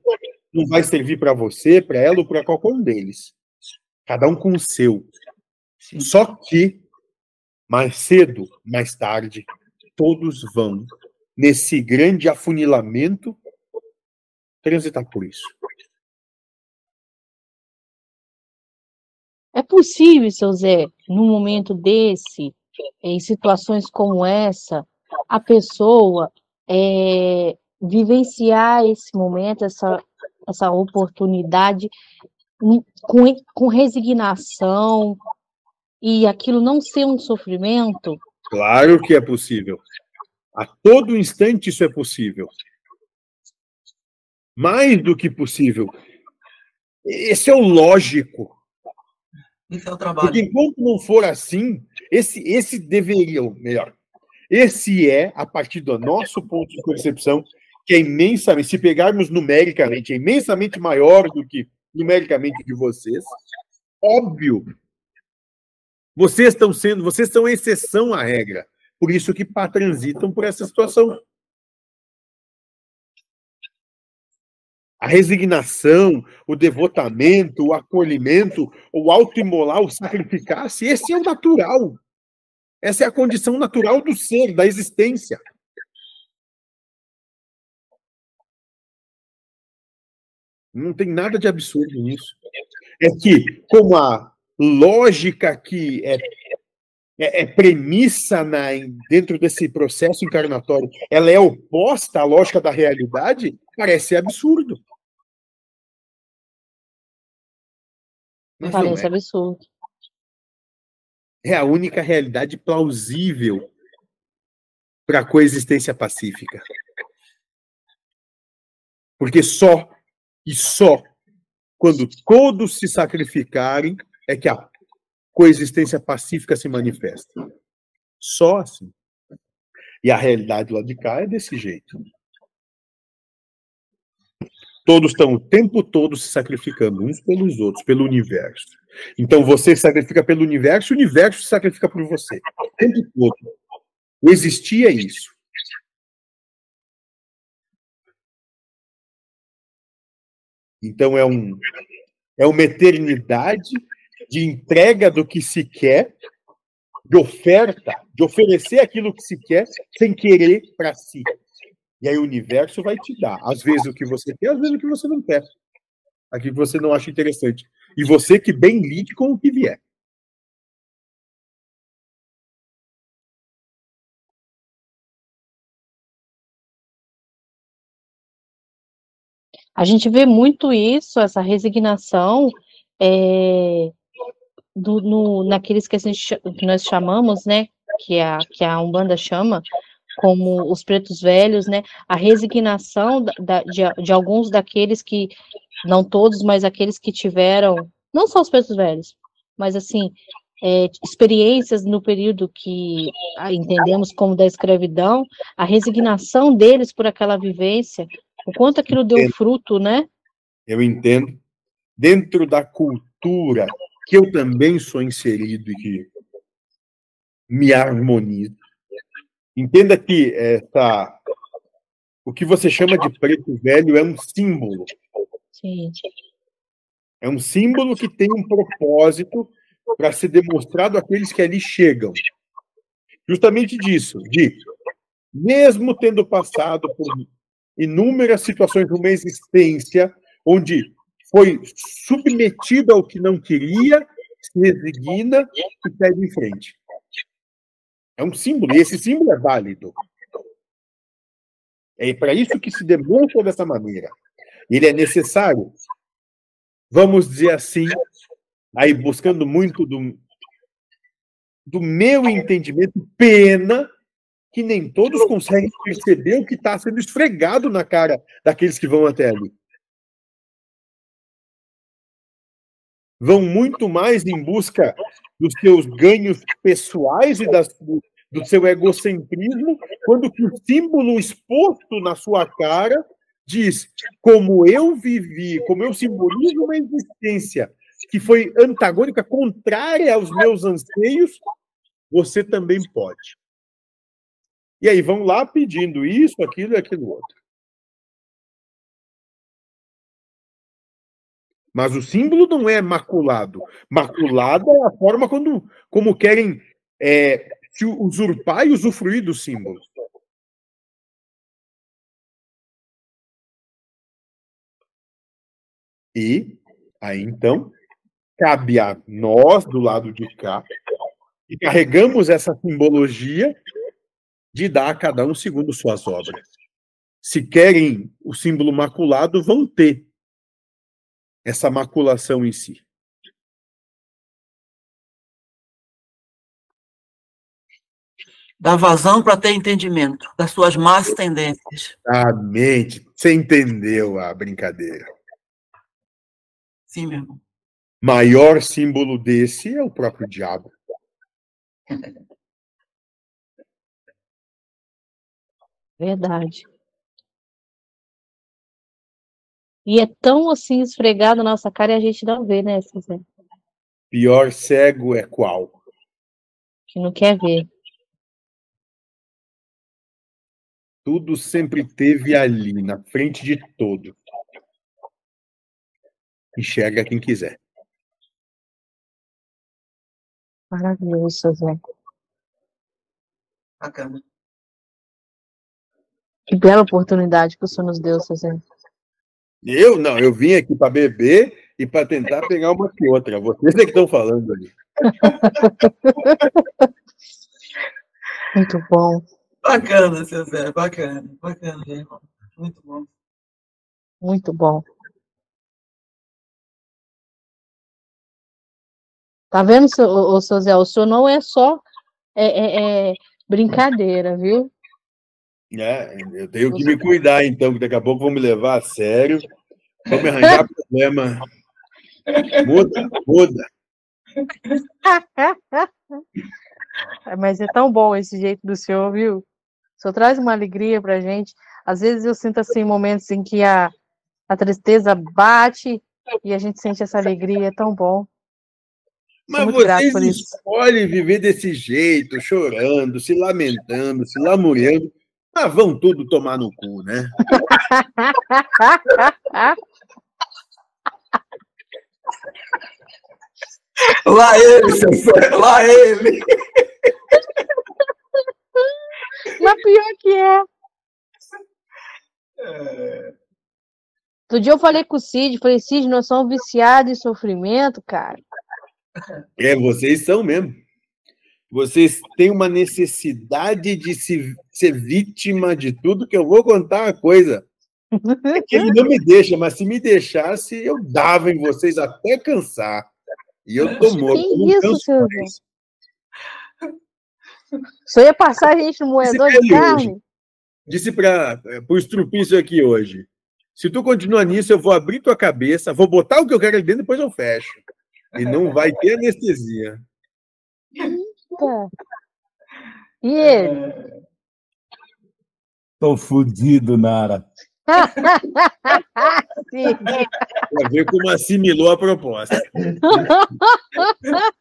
Não vai servir para você, para ela ou para qualquer um deles. Cada um com o seu. Só que, mais cedo, mais tarde, todos vão, nesse grande afunilamento, transitar por isso. É possível, seu Zé, num momento desse, em situações como essa, a pessoa é, vivenciar esse momento, essa, essa oportunidade com, com resignação e aquilo não ser um sofrimento? Claro que é possível. A todo instante isso é possível. Mais do que possível. Esse é o lógico. Esse é o trabalho. Porque enquanto não for assim, esse, esse deveria, ou melhor, esse é, a partir do nosso ponto de percepção, que é imensamente, se pegarmos numericamente, é imensamente maior do que numericamente de vocês. Óbvio. Vocês estão sendo, vocês são exceção à regra. Por isso que transitam por essa situação. a resignação, o devotamento, o acolhimento, o autoimolar, o sacrificar-se, esse é o natural. Essa é a condição natural do ser, da existência. Não tem nada de absurdo nisso. É que, como a lógica que é, é, é premissa na, dentro desse processo encarnatório, ela é oposta à lógica da realidade, parece absurdo. Mas Parece é. absurdo. é a única realidade plausível para a coexistência pacífica. Porque só e só quando todos se sacrificarem é que a coexistência pacífica se manifesta. Só assim. E a realidade lá de cá é desse jeito. Todos estão o tempo todo se sacrificando uns pelos outros, pelo universo. Então você se sacrifica pelo universo, o universo se sacrifica por você. O tempo todo. O existir é isso. Então é um é uma eternidade de entrega do que se quer, de oferta, de oferecer aquilo que se quer sem querer para si. E aí o universo vai te dar, às vezes o que você quer, às vezes o que você não quer. Aquilo que você não acha interessante. E você que bem lide com o que vier. A gente vê muito isso, essa resignação é, do, no, naqueles que, gente, que, nós chamamos, né, que a, que a Umbanda chama, como os pretos velhos, né, a resignação da, de, de alguns daqueles que, não todos, mas aqueles que tiveram, não só os pretos velhos, mas assim, é, experiências no período que entendemos como da escravidão, a resignação deles por aquela vivência, o quanto aquilo deu fruto, né? Eu entendo. Dentro da cultura que eu também sou inserido e que me harmonizo, entenda que essa, o que você chama de preto velho é um símbolo. Sim. É um símbolo que tem um propósito para ser demonstrado àqueles que ali chegam. Justamente disso, de mesmo tendo passado por inúmeras situações de uma existência onde foi submetido ao que não queria, se resigna e segue em frente. É um símbolo, e esse símbolo é válido. É para isso que se demonstra dessa maneira. Ele é necessário, vamos dizer assim, aí buscando muito do, do meu entendimento, pena que nem todos conseguem perceber o que está sendo esfregado na cara daqueles que vão até ali. Vão muito mais em busca dos seus ganhos pessoais e das, do seu egocentrismo, quando que o símbolo exposto na sua cara diz como eu vivi, como eu simbolizo uma existência que foi antagônica, contrária aos meus anseios, você também pode. E aí vão lá pedindo isso, aquilo e aquilo outro. Mas o símbolo não é maculado. Maculada é a forma quando, como querem é, usurpar e usufruir do símbolo. E aí então cabe a nós do lado de cá e carregamos essa simbologia de dar a cada um segundo suas obras. Se querem o símbolo maculado, vão ter essa maculação em si. Dá vazão para ter entendimento das suas más tendências. Exatamente. Você entendeu a brincadeira. Sim, meu irmão. Maior símbolo desse é o próprio diabo. *laughs* Verdade. E é tão assim esfregado na nossa cara e a gente não vê, né, César? Pior cego é qual? Que não quer ver. Tudo sempre teve ali, na frente de todo. Enxerga quem quiser. Maravilhoso, César. Bacana. Que bela oportunidade que o Senhor nos deu, Cezé. Eu não, eu vim aqui para beber e para tentar pegar uma que outra. Vocês é que estão falando ali. *laughs* Muito bom. Bacana, seu Zé, bacana, bacana, irmão. Muito bom. Muito bom. Tá vendo, seu, ô, ô, seu Zé? O senhor não é só é, é, é brincadeira, viu? É, eu tenho que me cuidar, então, que daqui a pouco vão me levar a sério. Vão me arranjar problema. Muda, muda. *laughs* Mas é tão bom esse jeito do senhor, viu? O senhor traz uma alegria pra gente. Às vezes eu sinto assim momentos em que a, a tristeza bate e a gente sente essa alegria, é tão bom. Mas vocês escolhem viver desse jeito, chorando, se lamentando, se lamuriando. Ah, vão tudo tomar no cu, né? lá ele, seu sonho, lá ele. Mas pior que é. é. Outro dia eu falei com o Cid, falei, Cid, nós somos viciados em sofrimento, cara. É, vocês são mesmo. Vocês têm uma necessidade de se, ser vítima de tudo que eu vou contar uma coisa. É que ele não me deixa, mas se me deixasse, eu dava em vocês até cansar. E eu tô morto. Que isso, seu Só ia passar a gente no moedor de carne? Hoje. Disse para o estrupício aqui hoje. Se tu continuar nisso, eu vou abrir tua cabeça, vou botar o que eu quero ali dentro, depois eu fecho. E não vai ter anestesia. Eita. *laughs* E ele? Tô fudido, Nara. Pra ver como assimilou a proposta. *laughs*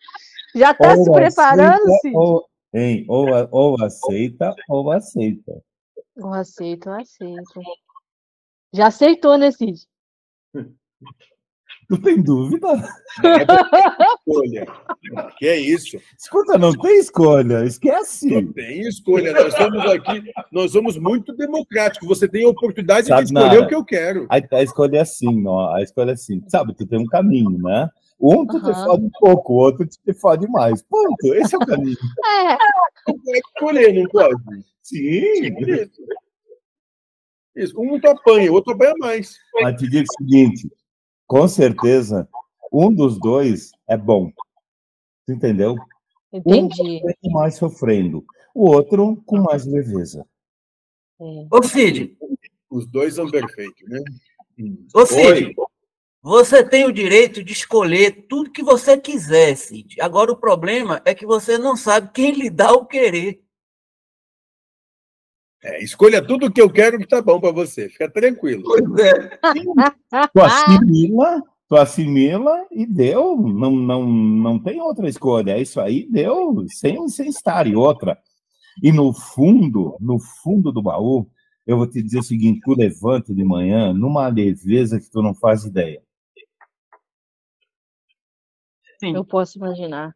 Já está se preparando, Cid? Ou, hein, ou, ou aceita ou aceita. Ou aceita ou aceita. Já aceitou, né, Cid? *laughs* Não tem dúvida. escolha. Que é isso? Escuta, não tem escolha. Esquece. Não tem escolha. Nós somos aqui, nós somos muito democráticos. Você tem a oportunidade Sabe, de escolher nada. o que eu quero. A, a escolha é assim, ó. A escolha é assim. Sabe, tu tem um caminho, né? Um tu uhum. te fode um pouco, o outro te fode mais. Ponto. Esse é o caminho. É. Pode escolher, não pode? Sim. Sim isso. Um tu apanha, o outro apanha mais. Mas te digo o seguinte: com certeza, um dos dois é bom. Entendeu? Entendi. Um mais sofrendo, o outro com mais leveza. É. Ô, Cid. Os dois são perfeitos, né? Ô, Cid, Oi. você tem o direito de escolher tudo que você quiser, Cid. Agora, o problema é que você não sabe quem lhe dá o querer. É, escolha tudo o que eu quero que tá bom para você. Fica tranquilo. Pois é. *laughs* tu assimila, tu assimila e deu. Não, não, não tem outra escolha. É isso aí, deu, sem, sem estar. E outra. E no fundo, no fundo do baú, eu vou te dizer o seguinte: tu levanta de manhã numa leveza que tu não faz ideia. Sim. Eu posso imaginar.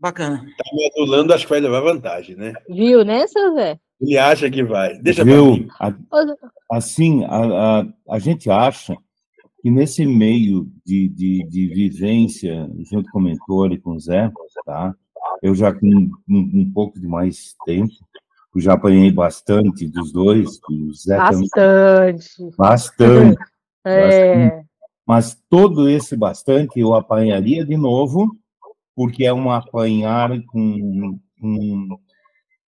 Bacana. Tá me adulando, acho que vai levar vantagem, né? Viu, né, seu Zé? Ele acha que vai. Deixa Viu? A, assim, a, a, a, gente acha que nesse meio de, de, de vivência, junto com o mentor e com o Zé, tá? Eu já com um, um pouco de mais tempo, eu já apanhei bastante dos dois, do Zé bastante. também. Bastante. É. Bastante. Mas todo esse bastante eu apanharia de novo porque é um apanhar com, com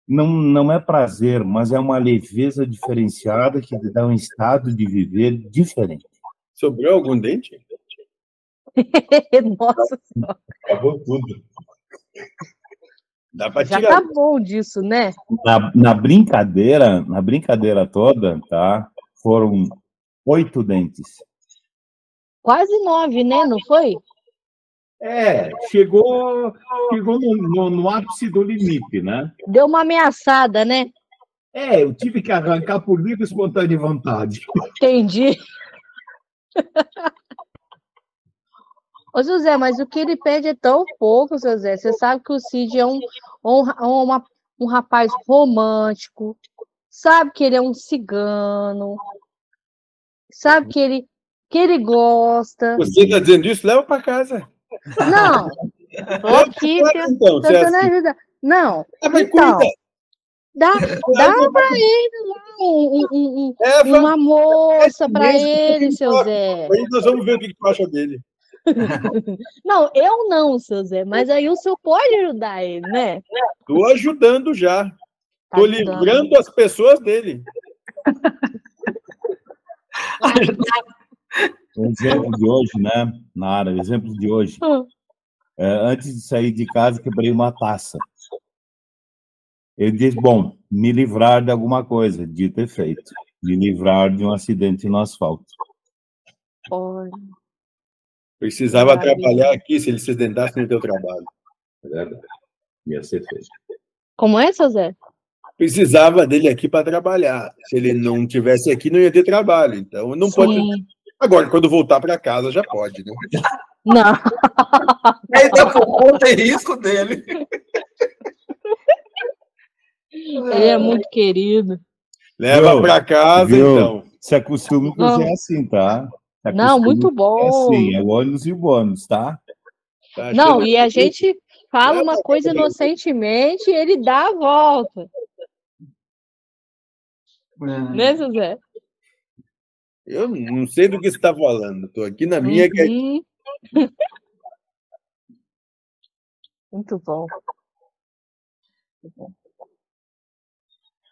não, não é prazer, mas é uma leveza diferenciada que dá um estado de viver diferente. Sobrou algum dente? *laughs* Nossa Senhora. Acabou tudo. Dá tirar. Já tá bom disso, né? Na, na brincadeira, na brincadeira toda, tá? Foram oito dentes. Quase nove, né? Não foi? É, chegou, chegou no, no, no, ápice do limite, né? Deu uma ameaçada, né? É, eu tive que arrancar por livre espontânea vontade. Entendi. *laughs* Ô, José, mas o que ele pede é tão pouco, José. Você sabe que o Cid é um, um, uma, um rapaz romântico, sabe que ele é um cigano, sabe que ele, que ele gosta. Você está dizendo isso? Leva para casa. Não. *laughs* Tô aqui então, tentando assim. ajudar. Não. Ah, então, dá, dá para ele lá um, um, um, uma moça para ele, seu Zé. Aí nós vamos ver o que tu acha dele. *laughs* Não, eu não, seu Zé, mas aí o senhor pode ajudar ele, né? Tô ajudando já. Tá Tô ajudando. livrando as pessoas dele. *laughs* O exemplo de hoje, né, Nara? O exemplo de hoje. Hum. É, antes de sair de casa, quebrei uma taça. Ele disse: Bom, me livrar de alguma coisa, dito e feito. Me livrar de um acidente no asfalto. Olha, Precisava Maravilha. trabalhar aqui se ele se dentasse no teu trabalho. É verdade. Ia ser feito. Como é, seu Zé? Precisava dele aqui para trabalhar. Se ele não tivesse aqui, não ia ter trabalho. Então não pode. Agora, quando voltar para casa, já pode, né? Não, *laughs* Ainda por conta e risco dele. ele é muito querido. Leva para casa, Viu? então. Se acostume que você é assim, tá? Não, muito que É bom. assim, é o ônus e o bônus, tá? Tá Não, e a gente fala uma coisa inocentemente e ele dá a volta. Né, seu Zé? Eu não sei do que você está falando. Estou aqui na minha. é- Uhum. Muito *laughs* bom. Muito bom.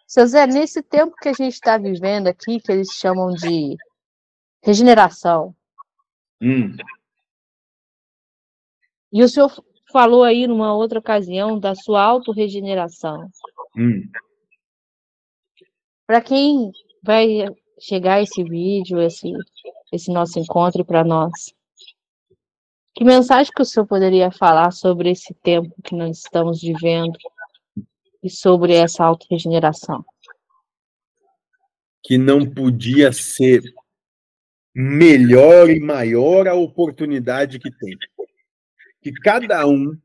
Seu Zé, nesse tempo que a gente está vivendo aqui, que eles chamam de regeneração, Hum, e o senhor falou aí numa outra ocasião da sua autorregeneração. hum. Para quem vai chegar esse vídeo, esse, esse nosso encontro para nós, que mensagem que o senhor poderia falar sobre esse tempo que nós estamos vivendo e sobre essa autorregeneração? Que não podia ser melhor e maior a oportunidade que tem. Que cada um,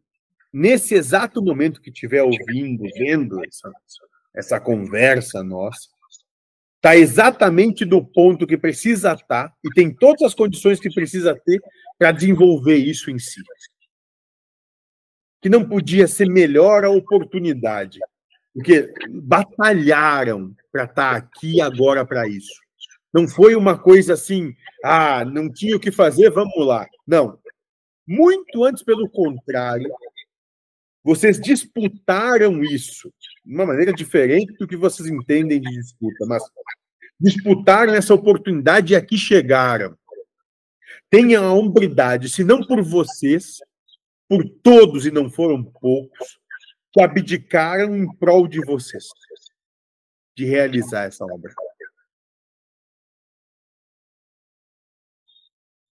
nesse exato momento que estiver ouvindo, vendo essa, essa conversa nossa, está exatamente no ponto que precisa estar e tem todas as condições que precisa ter para desenvolver isso em si. Que não podia ser melhor a oportunidade, porque batalharam para estar aqui agora para isso. Não foi uma coisa assim, ah, não tinha o que fazer, vamos lá. Não. Muito antes, pelo contrário, vocês disputaram isso de uma maneira diferente do que vocês entendem de disputa, mas disputaram essa oportunidade e aqui chegaram. Tenham a hombridade, se não por vocês, por todos e não foram poucos, que abdicaram em prol de vocês, de realizar essa obra.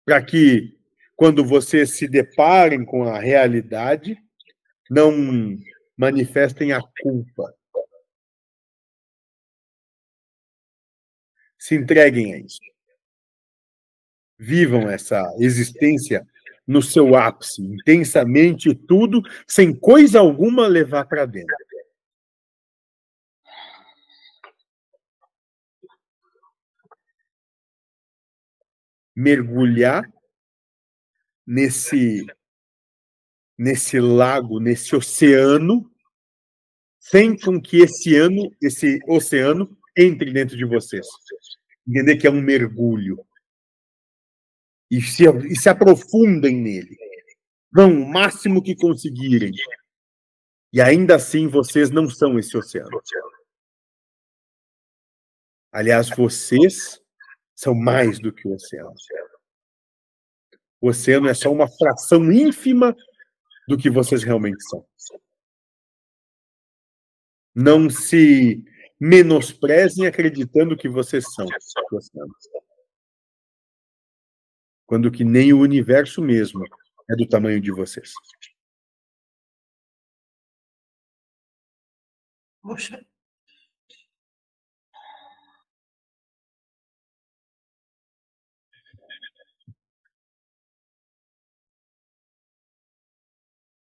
Para que, quando vocês se deparem com a realidade, não manifestem a culpa. Se entreguem a isso. Vivam essa existência no seu ápice, intensamente tudo, sem coisa alguma levar para dentro. Mergulhar nesse nesse lago, nesse oceano, sem com que esse ano, esse oceano entre dentro de vocês. Entender que é um mergulho. E se, e se aprofundem nele. Vão o máximo que conseguirem. E ainda assim vocês não são esse oceano. Aliás, vocês são mais do que o oceano. O oceano é só uma fração ínfima do que vocês realmente são. Não se menosprezem acreditando que vocês são. Quando que nem o universo mesmo é do tamanho de vocês. Poxa,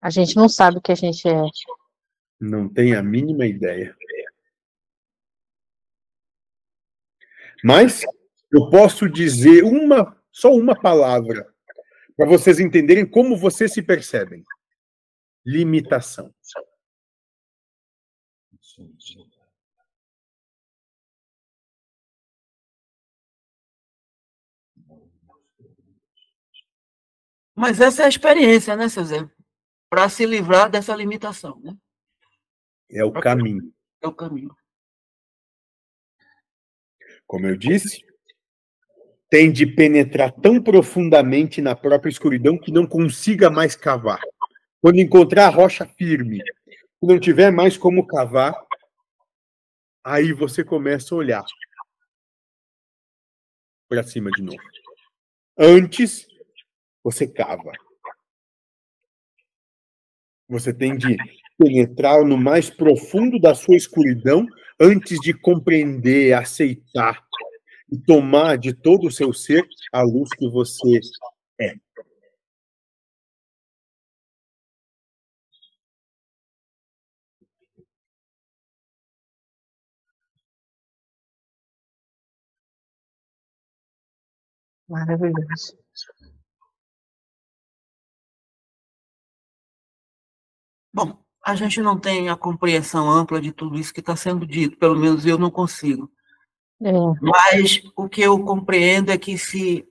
A gente não sabe o que a gente é. Não tem a mínima ideia. Mas eu posso dizer uma, só uma palavra para vocês entenderem como vocês se percebem. Limitação. Mas essa é a experiência, né, seu Zé? Para se livrar dessa limitação, né? É o caminho. É o caminho. Como eu disse, tem de penetrar tão profundamente na própria escuridão que não consiga mais cavar. Quando encontrar a rocha firme, e não tiver mais como cavar, aí você começa a olhar para cima de novo. Antes, você cava. Você tem de penetrar no mais profundo da sua escuridão antes de compreender, aceitar e tomar de todo o seu ser a luz que você é. Maravilhoso. Bom, a gente não tem a compreensão ampla de tudo isso que está sendo dito, pelo menos eu não consigo. É. Mas o que eu compreendo é que se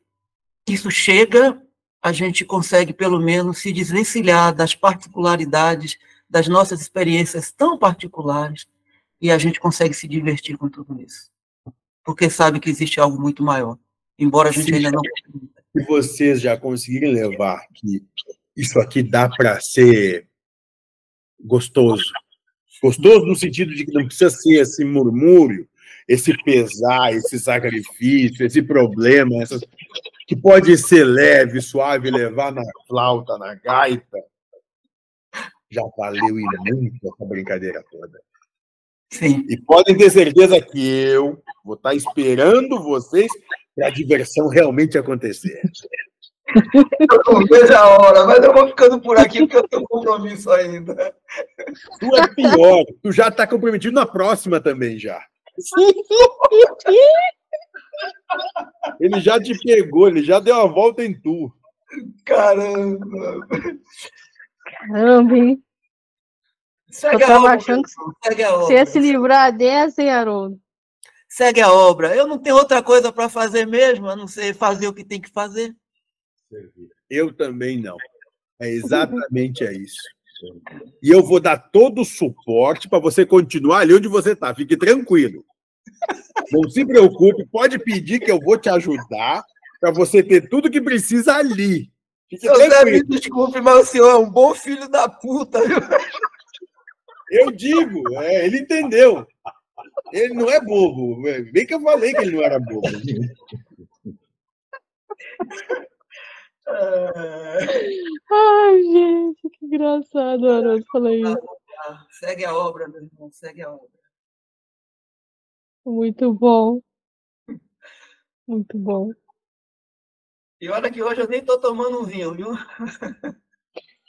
isso chega, a gente consegue pelo menos se desvencilhar das particularidades das nossas experiências tão particulares e a gente consegue se divertir com tudo isso. Porque sabe que existe algo muito maior, embora a gente Sim. ainda não Se vocês já conseguirem levar que isso aqui dá para ser gostoso. Gostoso no sentido de que não precisa ser esse murmúrio, esse pesar, esse sacrifício, esse problema, essas- que pode ser leve, suave, levar na flauta, na gaita. Já valeu e muito essa brincadeira toda. Sim. E podem ter certeza que eu vou estar esperando vocês para a diversão realmente acontecer. Eu não vejo a hora, mas eu vou ficando por aqui porque eu tenho compromisso ainda. Tu é pior, tu já está comprometido na próxima também já. *laughs* Ele já te pegou, ele já deu a volta em tu. Caramba. Caramba, hein? Segue Eu a tava obra, achando que segue a Você ia obra. se livrar dessa, hein, Haroldo? Segue a obra. Eu não tenho outra coisa para fazer mesmo, a não ser fazer o que tem que fazer. Eu também não. É exatamente é isso. E eu vou dar todo o suporte para você continuar ali onde você está. Fique tranquilo. Não se preocupe, pode pedir que eu vou te ajudar para você ter tudo que precisa ali. Fique Seu Zé, me desculpe, mas o senhor é um bom filho da puta, viu? Eu digo, é, ele entendeu. Ele não é bobo. Bem que eu falei que ele não era bobo. *laughs* Ai, gente, que engraçado Haroldo falar isso. Segue a obra, meu irmão, segue a obra. Muito bom. Muito bom. E olha que hoje eu nem estou tomando um vinho, viu?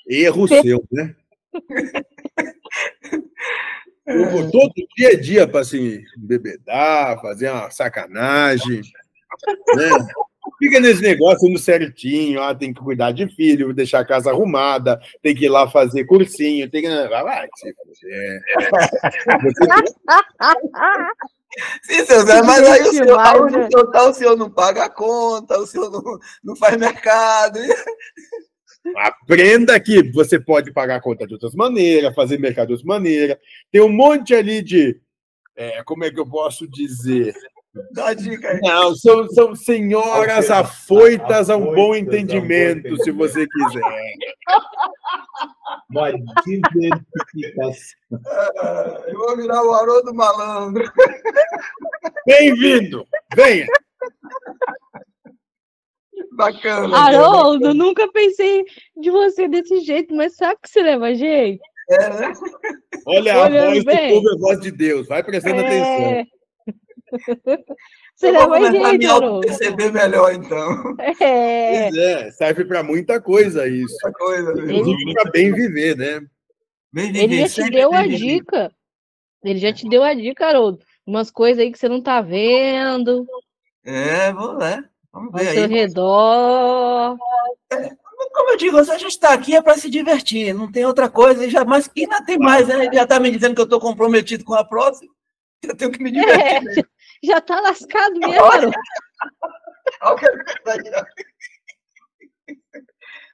Erro seu, né? *laughs* Eu vou todo dia a dia para assim, bebedar, fazer uma sacanagem. Né? Fica nesse negócio indo certinho, ah, tem que cuidar de filho, deixar a casa arrumada, tem que ir lá fazer cursinho, tem que. Vai lá, que se fuder. Você Sim, seu Zé, mas aí o senhor, né? o senhor tá, o senhor não paga a conta, o senhor não, não faz mercado. Aprenda que você pode pagar a conta de outras maneiras, fazer mercado de outras maneiras. Tem um monte ali de. é, como é que eu posso dizer? Dá dica aí. Não, são, são senhoras afoitas a um bom Afoitas a um bom entendimento, se você quiser. Uma diversificação. Ah, Eu vou virar o Haroldo Malandro. Bem-vindo! Venha! Bacana. Haroldo, nunca pensei de você desse jeito, mas sabe que você leva jeito? É, né? Olha, a Olhando voz bem. do povo é a voz de Deus. Vai prestando atenção. É. Você Eu vou começar a me jeito, perceber melhor, então. É. Pois é, serve para muita coisa isso. Essa coisa. Inclusive para bem viver, né? Bem Ele viver, já te deu a dica. Ele já te deu a dica, Haroldo. Umas coisas aí que você não tá vendo É, vamos lá. Vamos ao ver seu aí. redor. Como eu digo, a gente está aqui é para se divertir, não tem outra coisa. E já, mas ainda tem mais, né? Ele já está me dizendo que eu estou comprometido com a próxima. *laughs* Eu tenho que me divertir. É, *laughs* já tá lascado mesmo. *laughs* Olha o que fez aí, ó.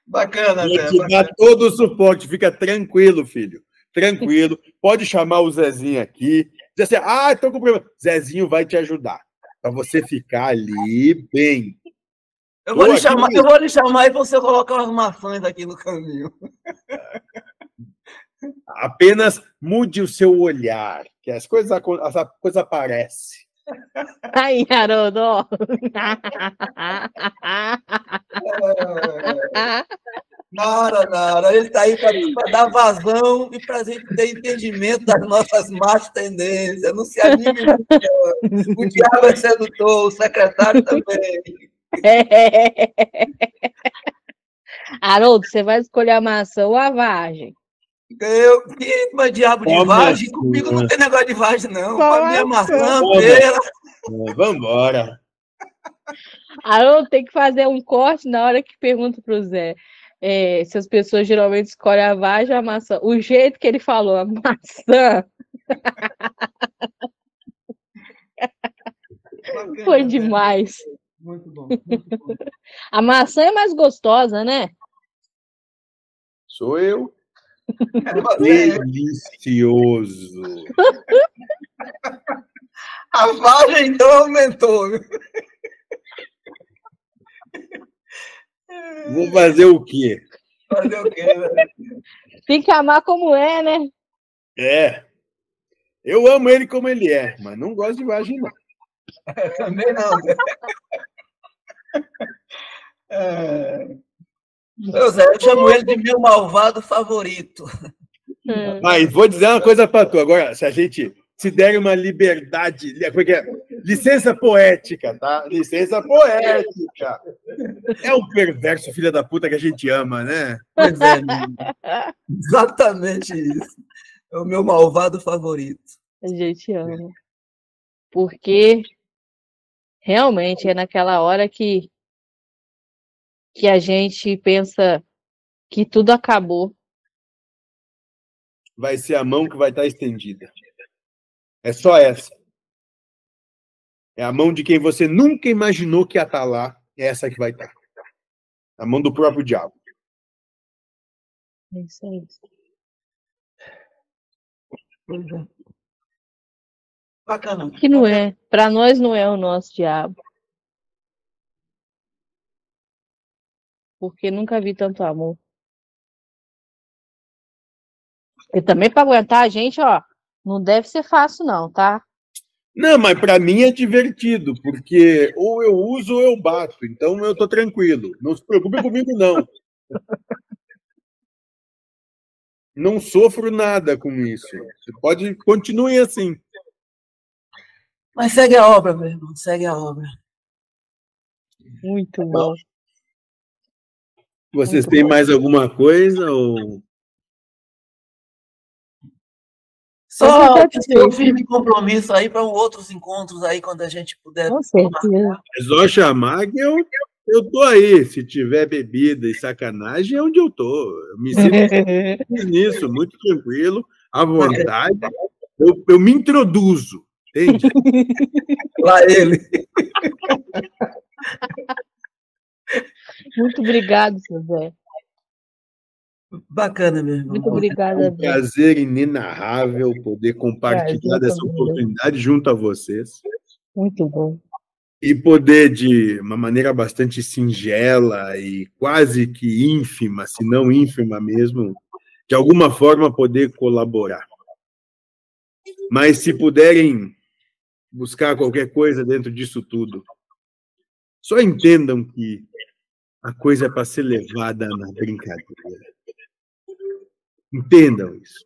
Bacana, Vou Zé. te dar bacana. todo o suporte, fica tranquilo, filho. Tranquilo. Pode chamar o Zezinho aqui. Dizer assim, ah, estou com problema. Zezinho vai te ajudar. Para você ficar ali bem. Eu vou, Tô lhe chamar, eu vou lhe chamar e você colocar umas maçãs aqui no caminho. Apenas mude o seu olhar, que as coisas, acon- essa coisa aparece. Aí, Haroldo, ó. Nara, Nara, ele está aí para dar vazão e para a gente ter entendimento das nossas más tendências. Não se anime, o diabo é sedutor, o secretário também. Haroldo, você vai escolher a maçã ou a vagem? Eu, que mas diabo de vagem? maçã. Comigo não tem negócio de vagem, não. Para mim é maçã? maçã, Ó, pera. Vamos embora. *laughs* Tem que fazer um corte na hora que pergunta pro Zé é, se as pessoas geralmente escolhem a vagem ou a maçã. O jeito que ele falou, a maçã, Bacana, foi né? demais. Muito bom, muito bom. *laughs* A maçã é mais gostosa, né? Sou eu. É. Delicioso. A vagem então aumentou. viu? Vou fazer o quê? Fazer o quê? Tem que amar como é, né? É. Eu amo ele como ele é, mas não gosto de vagem, não. *laughs* Também não. É... Zé, eu chamo ele de meu malvado favorito. Hum. Mas vou dizer uma coisa para tu agora, se a gente se der uma liberdade, como é que é? licença poética, tá? Licença poética. É um perverso filho da puta que a gente ama, né? Pois é, exatamente isso. É o meu malvado favorito. A gente ama. Porque realmente é naquela hora que, que a gente pensa que tudo acabou. Vai ser a mão que vai estar estendida. É só essa. É a mão de quem você nunca imaginou que ia estar lá. É essa que vai estar. A mão do próprio diabo. É isso aí. É. Bacana. Que não é. Para nós não é o nosso diabo. Porque nunca vi tanto amor. E também para aguentar a gente, ó, não deve ser fácil não, tá? Não, mas para mim é divertido, porque ou eu uso ou eu bato. Então eu tô tranquilo. Não se preocupe comigo, não. *laughs* Não sofro nada com isso. Você pode continue assim. Mas segue a obra, meu irmão. Segue a obra. Muito bom. Vocês Muito têm bom. mais alguma coisa ou Só que eu firme compromisso aí para outros encontros aí, quando a gente puder. Com certeza. é só chamar que eu eu tô aí. Se tiver bebida e sacanagem, é onde eu tô. Eu me sinto *laughs* nisso, muito tranquilo, à vontade. Eu, eu me introduzo, entende? Lá ele. *laughs* Muito obrigado, seu Zé. Bacana, meu irmão. Muito obrigada, É um prazer inenarrável poder compartilhar dessa oportunidade junto a vocês Muito bom. e poder, de uma maneira bastante singela e quase que ínfima, se não ínfima mesmo, de alguma forma poder colaborar. Mas se puderem buscar qualquer coisa dentro disso tudo, só entendam que a coisa é para ser levada na brincadeira. Entendam isso.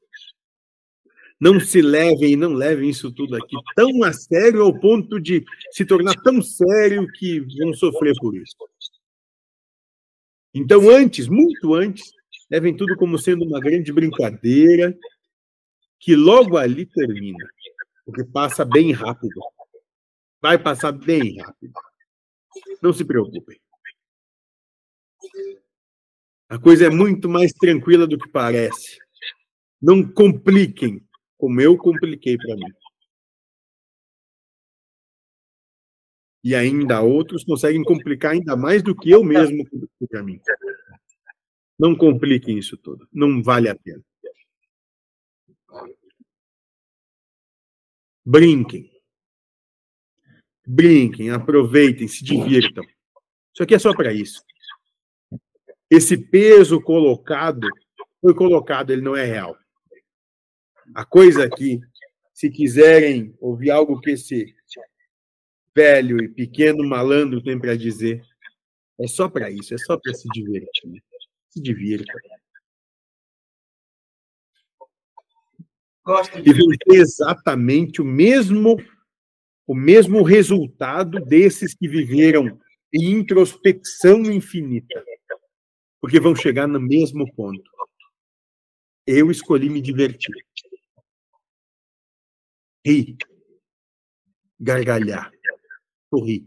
Não se levem e não levem isso tudo aqui tão a sério ao ponto de se tornar tão sério que vão sofrer por isso. Então, antes, muito antes, levem tudo como sendo uma grande brincadeira que logo ali termina, porque passa bem rápido. Vai passar bem rápido. Não se preocupem. A coisa é muito mais tranquila do que parece. Não compliquem, como eu compliquei para mim. E ainda outros conseguem complicar ainda mais do que eu mesmo para mim. Não compliquem isso tudo. Não vale a pena. Brinquem. Brinquem, aproveitem, se divirtam. Isso aqui é só para isso. Esse peso colocado foi colocado, ele não é real. A coisa aqui, se quiserem ouvir algo que esse velho e pequeno malandro tem para dizer, é só para isso, é só para se divertir. Se divirta. E vão ter exatamente o mesmo o mesmo resultado desses que viveram em introspecção infinita. Porque vão chegar no mesmo ponto. Eu escolhi me divertir. Rir. Gargalhar. Sorrir.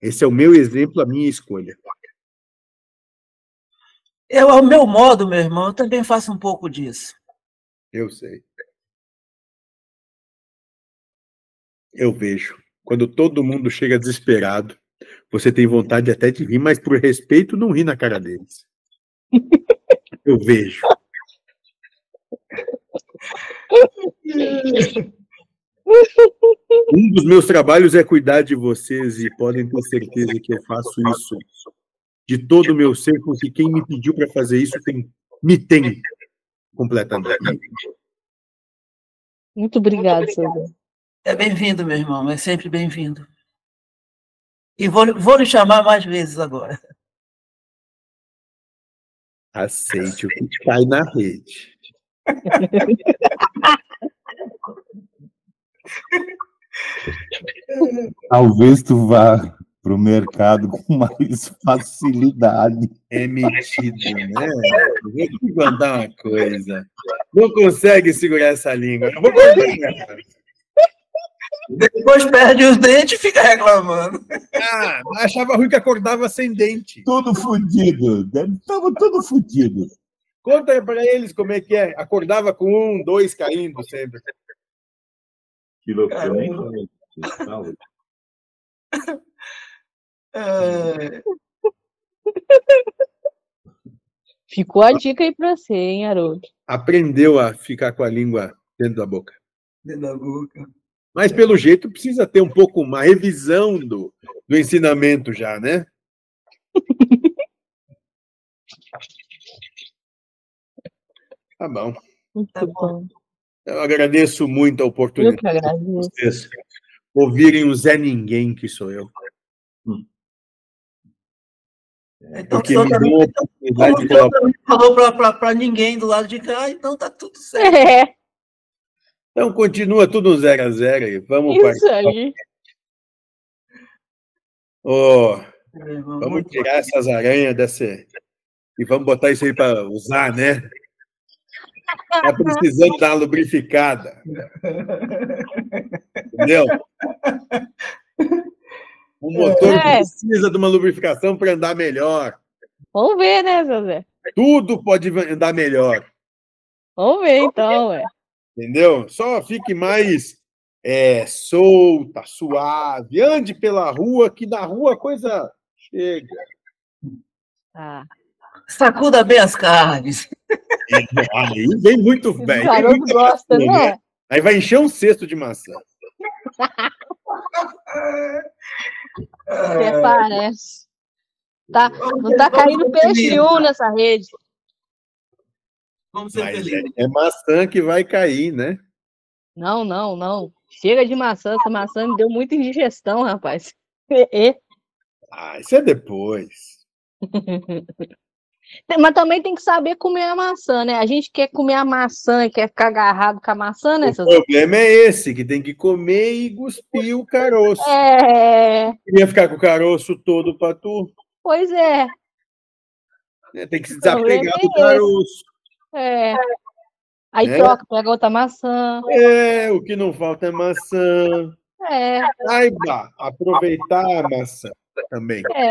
Esse é o meu exemplo, a minha escolha. Eu, ao meu modo, meu irmão, eu também faço um pouco disso. Eu sei. Eu vejo. Quando todo mundo chega desesperado, você tem vontade até de rir, mas por respeito não ri na cara deles. *laughs* Eu vejo. Um dos meus trabalhos é cuidar de vocês e podem ter certeza que eu faço isso de todo o meu ser, porque quem me pediu para fazer isso tem, me tem completamente. Muito obrigado, seu É bem-vindo, meu irmão, é sempre bem-vindo. E vou, vou lhe chamar mais vezes agora. Aceite o que cai na rede. *laughs* Talvez tu vá para o mercado com mais facilidade. É metido, né? Vou te contar uma coisa. Não consegue segurar essa língua. Eu vou Depois perde os dentes e fica reclamando. Ah, achava ruim que acordava sem dente. Tudo fudido. Estava tudo fudido. Conta para eles como é que é. Acordava com um, dois caindo sempre. Que loucura, hein? É... Ficou a dica aí para você, hein, Haroldo? Aprendeu a ficar com a língua dentro da boca. Dentro da boca. Mas, pelo jeito, precisa ter um pouco uma revisão do, do ensinamento já, né? *laughs* Tá bom. Muito Tá bom. Eu agradeço muito a Eu oportunidade que agradeço. de vocês ouvirem o Zé Ninguém, que sou eu. Então, Porque o senhor me também, deu a oportunidade de colaborar. também falou para ninguém do lado de cá, então tá tudo certo. É, Então, continua tudo zero a zero aí. Vamos isso participar. aí. Meu irmão, vamos tirar essas aranhas desse. E vamos botar isso aí para usar, né? Tá precisando dar uma lubrificada. *laughs* Entendeu? O motor É. precisa de uma lubrificação para andar melhor. Vamos ver, né, Zé? Tudo pode andar melhor. Vamos ver, então, ué. Entendeu? Só fique mais é, solta, suave. Ande pela rua, que na rua a coisa chega. Tá. Sacuda bem as carnes. Aí vem muito bem. O vem muito gosta, bem, né? Aí vai encher um cesto de maçã. Até parece. Tá, não tá caindo peixe nenhum nessa rede. Vamos ser Mas é, felizes. é maçã que vai cair, né? Não, não, não. Chega de maçã. Essa maçã me deu muita indigestão, rapaz. É, *laughs* é. Ah, isso é depois. *laughs* Mas também tem que saber comer a maçã, né? A gente quer comer a maçã e quer ficar agarrado com a maçã, né, O problema é esse, que tem que comer e cuspir o caroço. É, Queria ficar com o caroço todo para tu. pois é. né? Tem que se desapegar é do caroço. É. Aí É. troca, pega outra maçã. É, o que não falta é maçã. É, Saiba aproveitar a maçã também. é.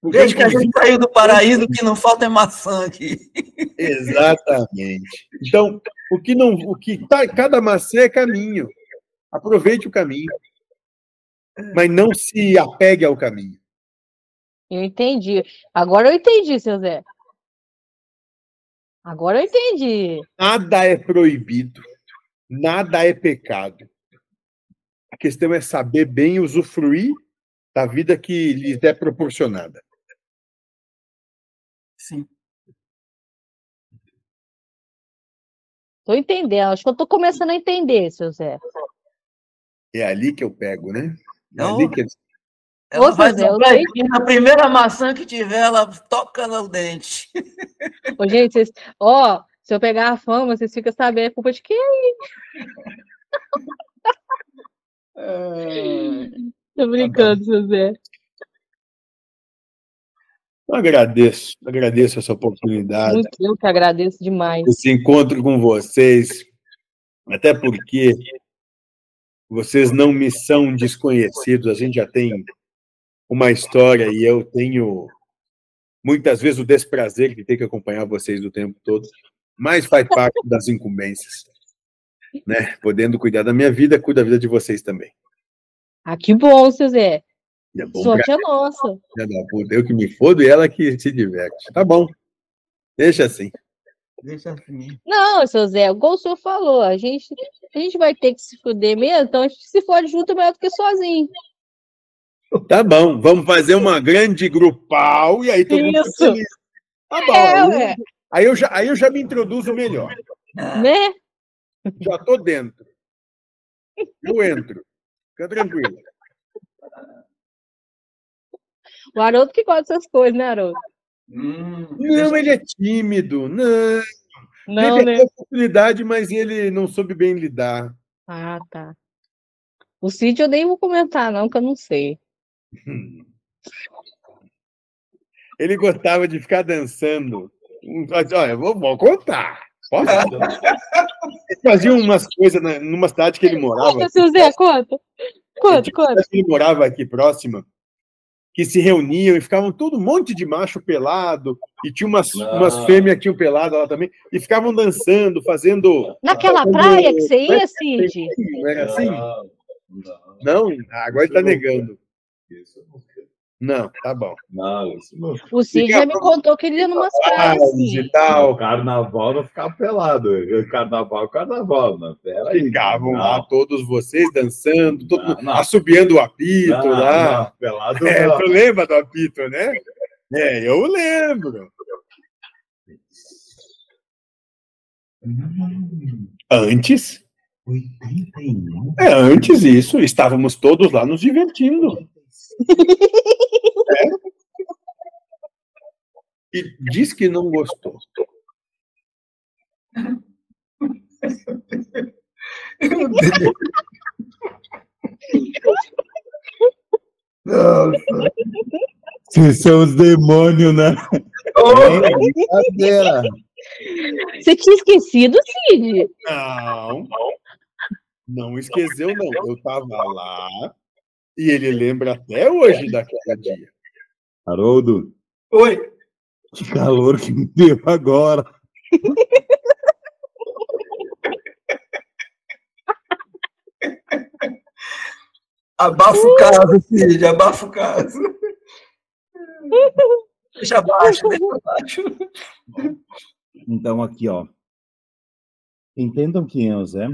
Porque, Desde que a gente saiu do paraíso, o que não falta é maçã aqui. Exatamente. Então, o que não, o que tá, cada maçã é caminho. Aproveite o caminho, mas não se apegue ao caminho. Eu entendi. Agora eu entendi, seu Zé. Agora eu entendi. Nada é proibido, nada é pecado. A questão é saber bem usufruir da vida que lhes é proporcionada. Sim. Tô entendendo. Acho que eu tô começando a entender, seu Zé. É ali que eu pego, né? É Não. ali que Ela Ô, dobrar sei. aqui, na primeira maçã que tiver, ela toca no dente. *laughs* Ô, gente, vocês... ó, se eu pegar a fama, vocês ficam sabendo, é culpa de quem? Tô brincando, seu Zé. eu agradeço, agradeço essa oportunidade, Muito, eu que agradeço demais. esse encontro com vocês, até porque vocês não me são desconhecidos, a gente já tem uma história e eu tenho muitas vezes o desprazer de ter que acompanhar vocês o tempo todo, mas faz parte *laughs* das incumbências, né? Podendo cuidar da minha vida, cuido da vida de vocês também. Ah, que bom, seu Zé. É bom Sorte é nossa. pra da puta, eu que me fodo e ela que se diverte. Tá bom, deixa assim. Deixa assim. Não, seu Zé, igual o senhor falou, a gente, a gente vai ter que se fuder mesmo, então a gente se fode junto é melhor do que sozinho. Tá bom, vamos fazer uma grande grupal e aí todo mundo Isso. feliz. Tá bom. É, aí- eu já, aí eu já me introduzo melhor. Né? Já tô dentro. Eu entro. Fica tranquilo. O Haroldo que gosta dessas coisas, né, Haroldo? hum, Não, ele é tímido. Não. Não, ele né? tem oportunidade, mas ele não soube bem lidar. Ah, tá. O sítio eu nem vou comentar, não, que eu não sei. Ele gostava de ficar dançando. Olha, vou, vou contar. Posso? Ele fazia umas coisas na- numa cidade que ele morava. Conta, seu Zé, conta. Conta, conta. que ele morava aqui próxima, que se reuniam e ficavam todo um monte de macho pelado, e tinha umas, umas fêmeas que tinham pelado lá também, e ficavam dançando, fazendo. Naquela Como- praia que você ia, Cid? Não era assim? Não, não, Não? Ah, agora ele tá negando. Isso não. Não, tá bom. Não, isso não. O Cid já me contou que ele ia numas praias, digital. Carnaval não ficava pelado. Carnaval, carnaval. Não. Ficavam lá todos vocês dançando, todo Não, não. assobiando o apito não, lá. não, pelado É, tu lembra do apito, né? É, eu lembro. Antes, 81. é, antes isso, estávamos todos lá nos divertindo. É. E diz que não gostou. Nossa. Vocês são os demônios, né? Brincadeira. Você tinha esquecido, Cid? Não, não esqueceu, não. Eu estava lá e ele lembra até hoje daquele dia. Haroldo, Oi. que calor que me deu agora. Abafa o caso, filho, abafa o caso. Deixa abaixo, deixa abaixo. Então, aqui, ó. Entendam quem é o Zé.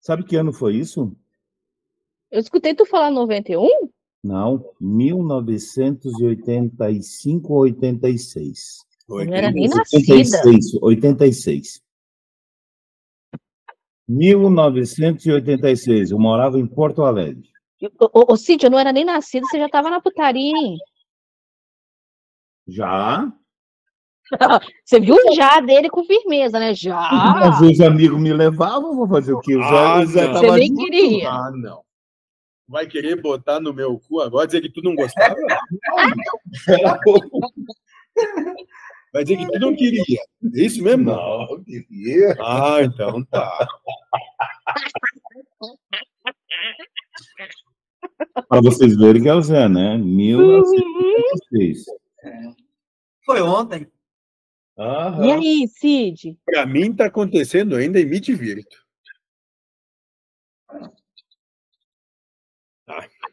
Sabe que ano foi isso? Eu escutei tu falar 91? Não, 1985 ou 86. Eu não era nem nascida. 86, 86. 1986, eu morava em Porto Alegre. Ô, Cid, eu não era nem nascida, você já tava na putaria, hein? Já? *laughs* Você viu o já dele com firmeza, né? Já! Mas os amigos me levavam, vou fazer o quê? O Zé, Ah, Zé não. tava Você nem junto. queria. Ah, não. Vai querer botar no meu cu agora, dizer que tu não gostava? *laughs* Vai dizer que tu não queria. É isso mesmo? Não, queria. Ah, então tá. Para vocês verem que é o Zé, né? 1986. Foi ontem. Aham. E aí, Cid? Pra mim tá acontecendo ainda e me divirto.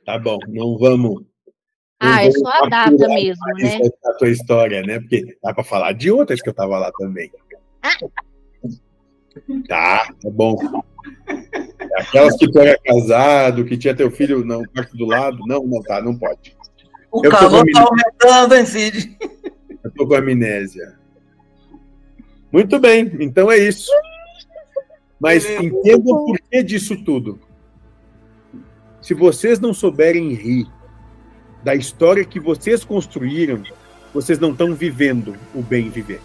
Tá bom, não vamos Ah, é só a data mesmo, né? A tua história, né? Porque dá para falar de outras que eu tava lá também. Tá, tá bom. Aquelas que tu era casado, que tinha teu filho no quarto do lado. Não, não tá, não pode. O eu calor tá aumentando, hein, Cid? Eu tô com amnésia. Muito bem, então é isso. Mas entendam o porquê disso tudo. Se vocês não souberem rir da história que vocês construíram, vocês não estão vivendo o bem viver.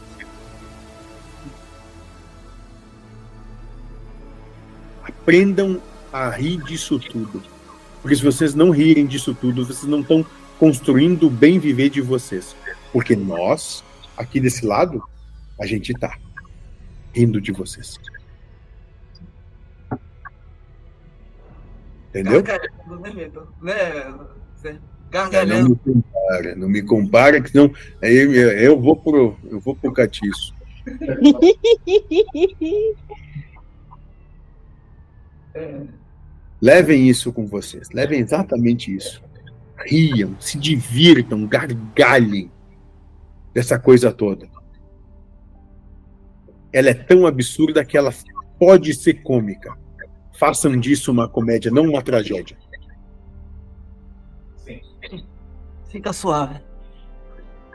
Aprendam a rir disso tudo. Porque se vocês não rirem disso tudo, vocês não estão construindo o bem viver de vocês. Porque nós, aqui desse lado, a gente está rindo de vocês. Entendeu? Gargalhando, né, né? Gargalhando. Não me compara, não me compara, que senão eu, eu vou pro, eu vou pro catiço. *laughs* Levem isso com vocês, levem exatamente isso. Riam, se divirtam, gargalhem dessa coisa toda. Ela é tão absurda que ela pode ser cômica. Façam disso uma comédia, não uma tragédia. Sim. Fica suave.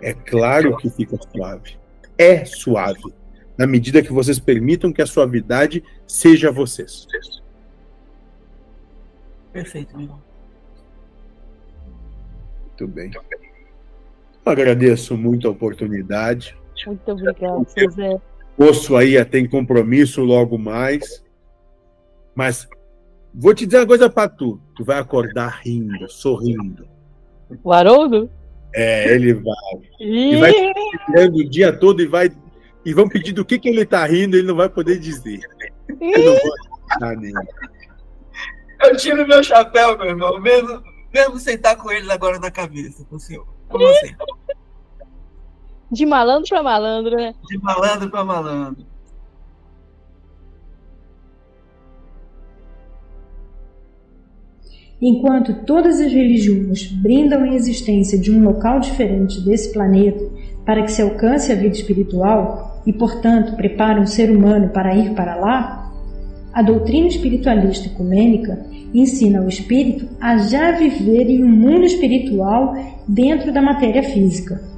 É claro que fica suave. É suave. Na medida que vocês permitam que a suavidade seja vocês. Perfeito, meu irmão. Muito bem. Agradeço muito a oportunidade. Muito obrigado, José. Osso aí tem compromisso logo mais. Mas vou te dizer uma coisa para tu. Tu vai acordar rindo, sorrindo. O Haroldo? É, ele vai. E vai tirando o dia todo e vai. E vão pedir do que, que ele tá rindo, ele não vai poder dizer. Eu não vou Eu tiro meu chapéu, meu irmão, mesmo, mesmo sem estar com ele agora na cabeça, com o senhor. Com você. De malandro para malandro, né? De malandro para malandro. Enquanto todas as religiões brindam a existência de um local diferente desse planeta para que se alcance a vida espiritual e, portanto, preparam o ser humano para ir para lá, a doutrina espiritualista ecumênica ensina o espírito a já viver em um mundo espiritual dentro da matéria física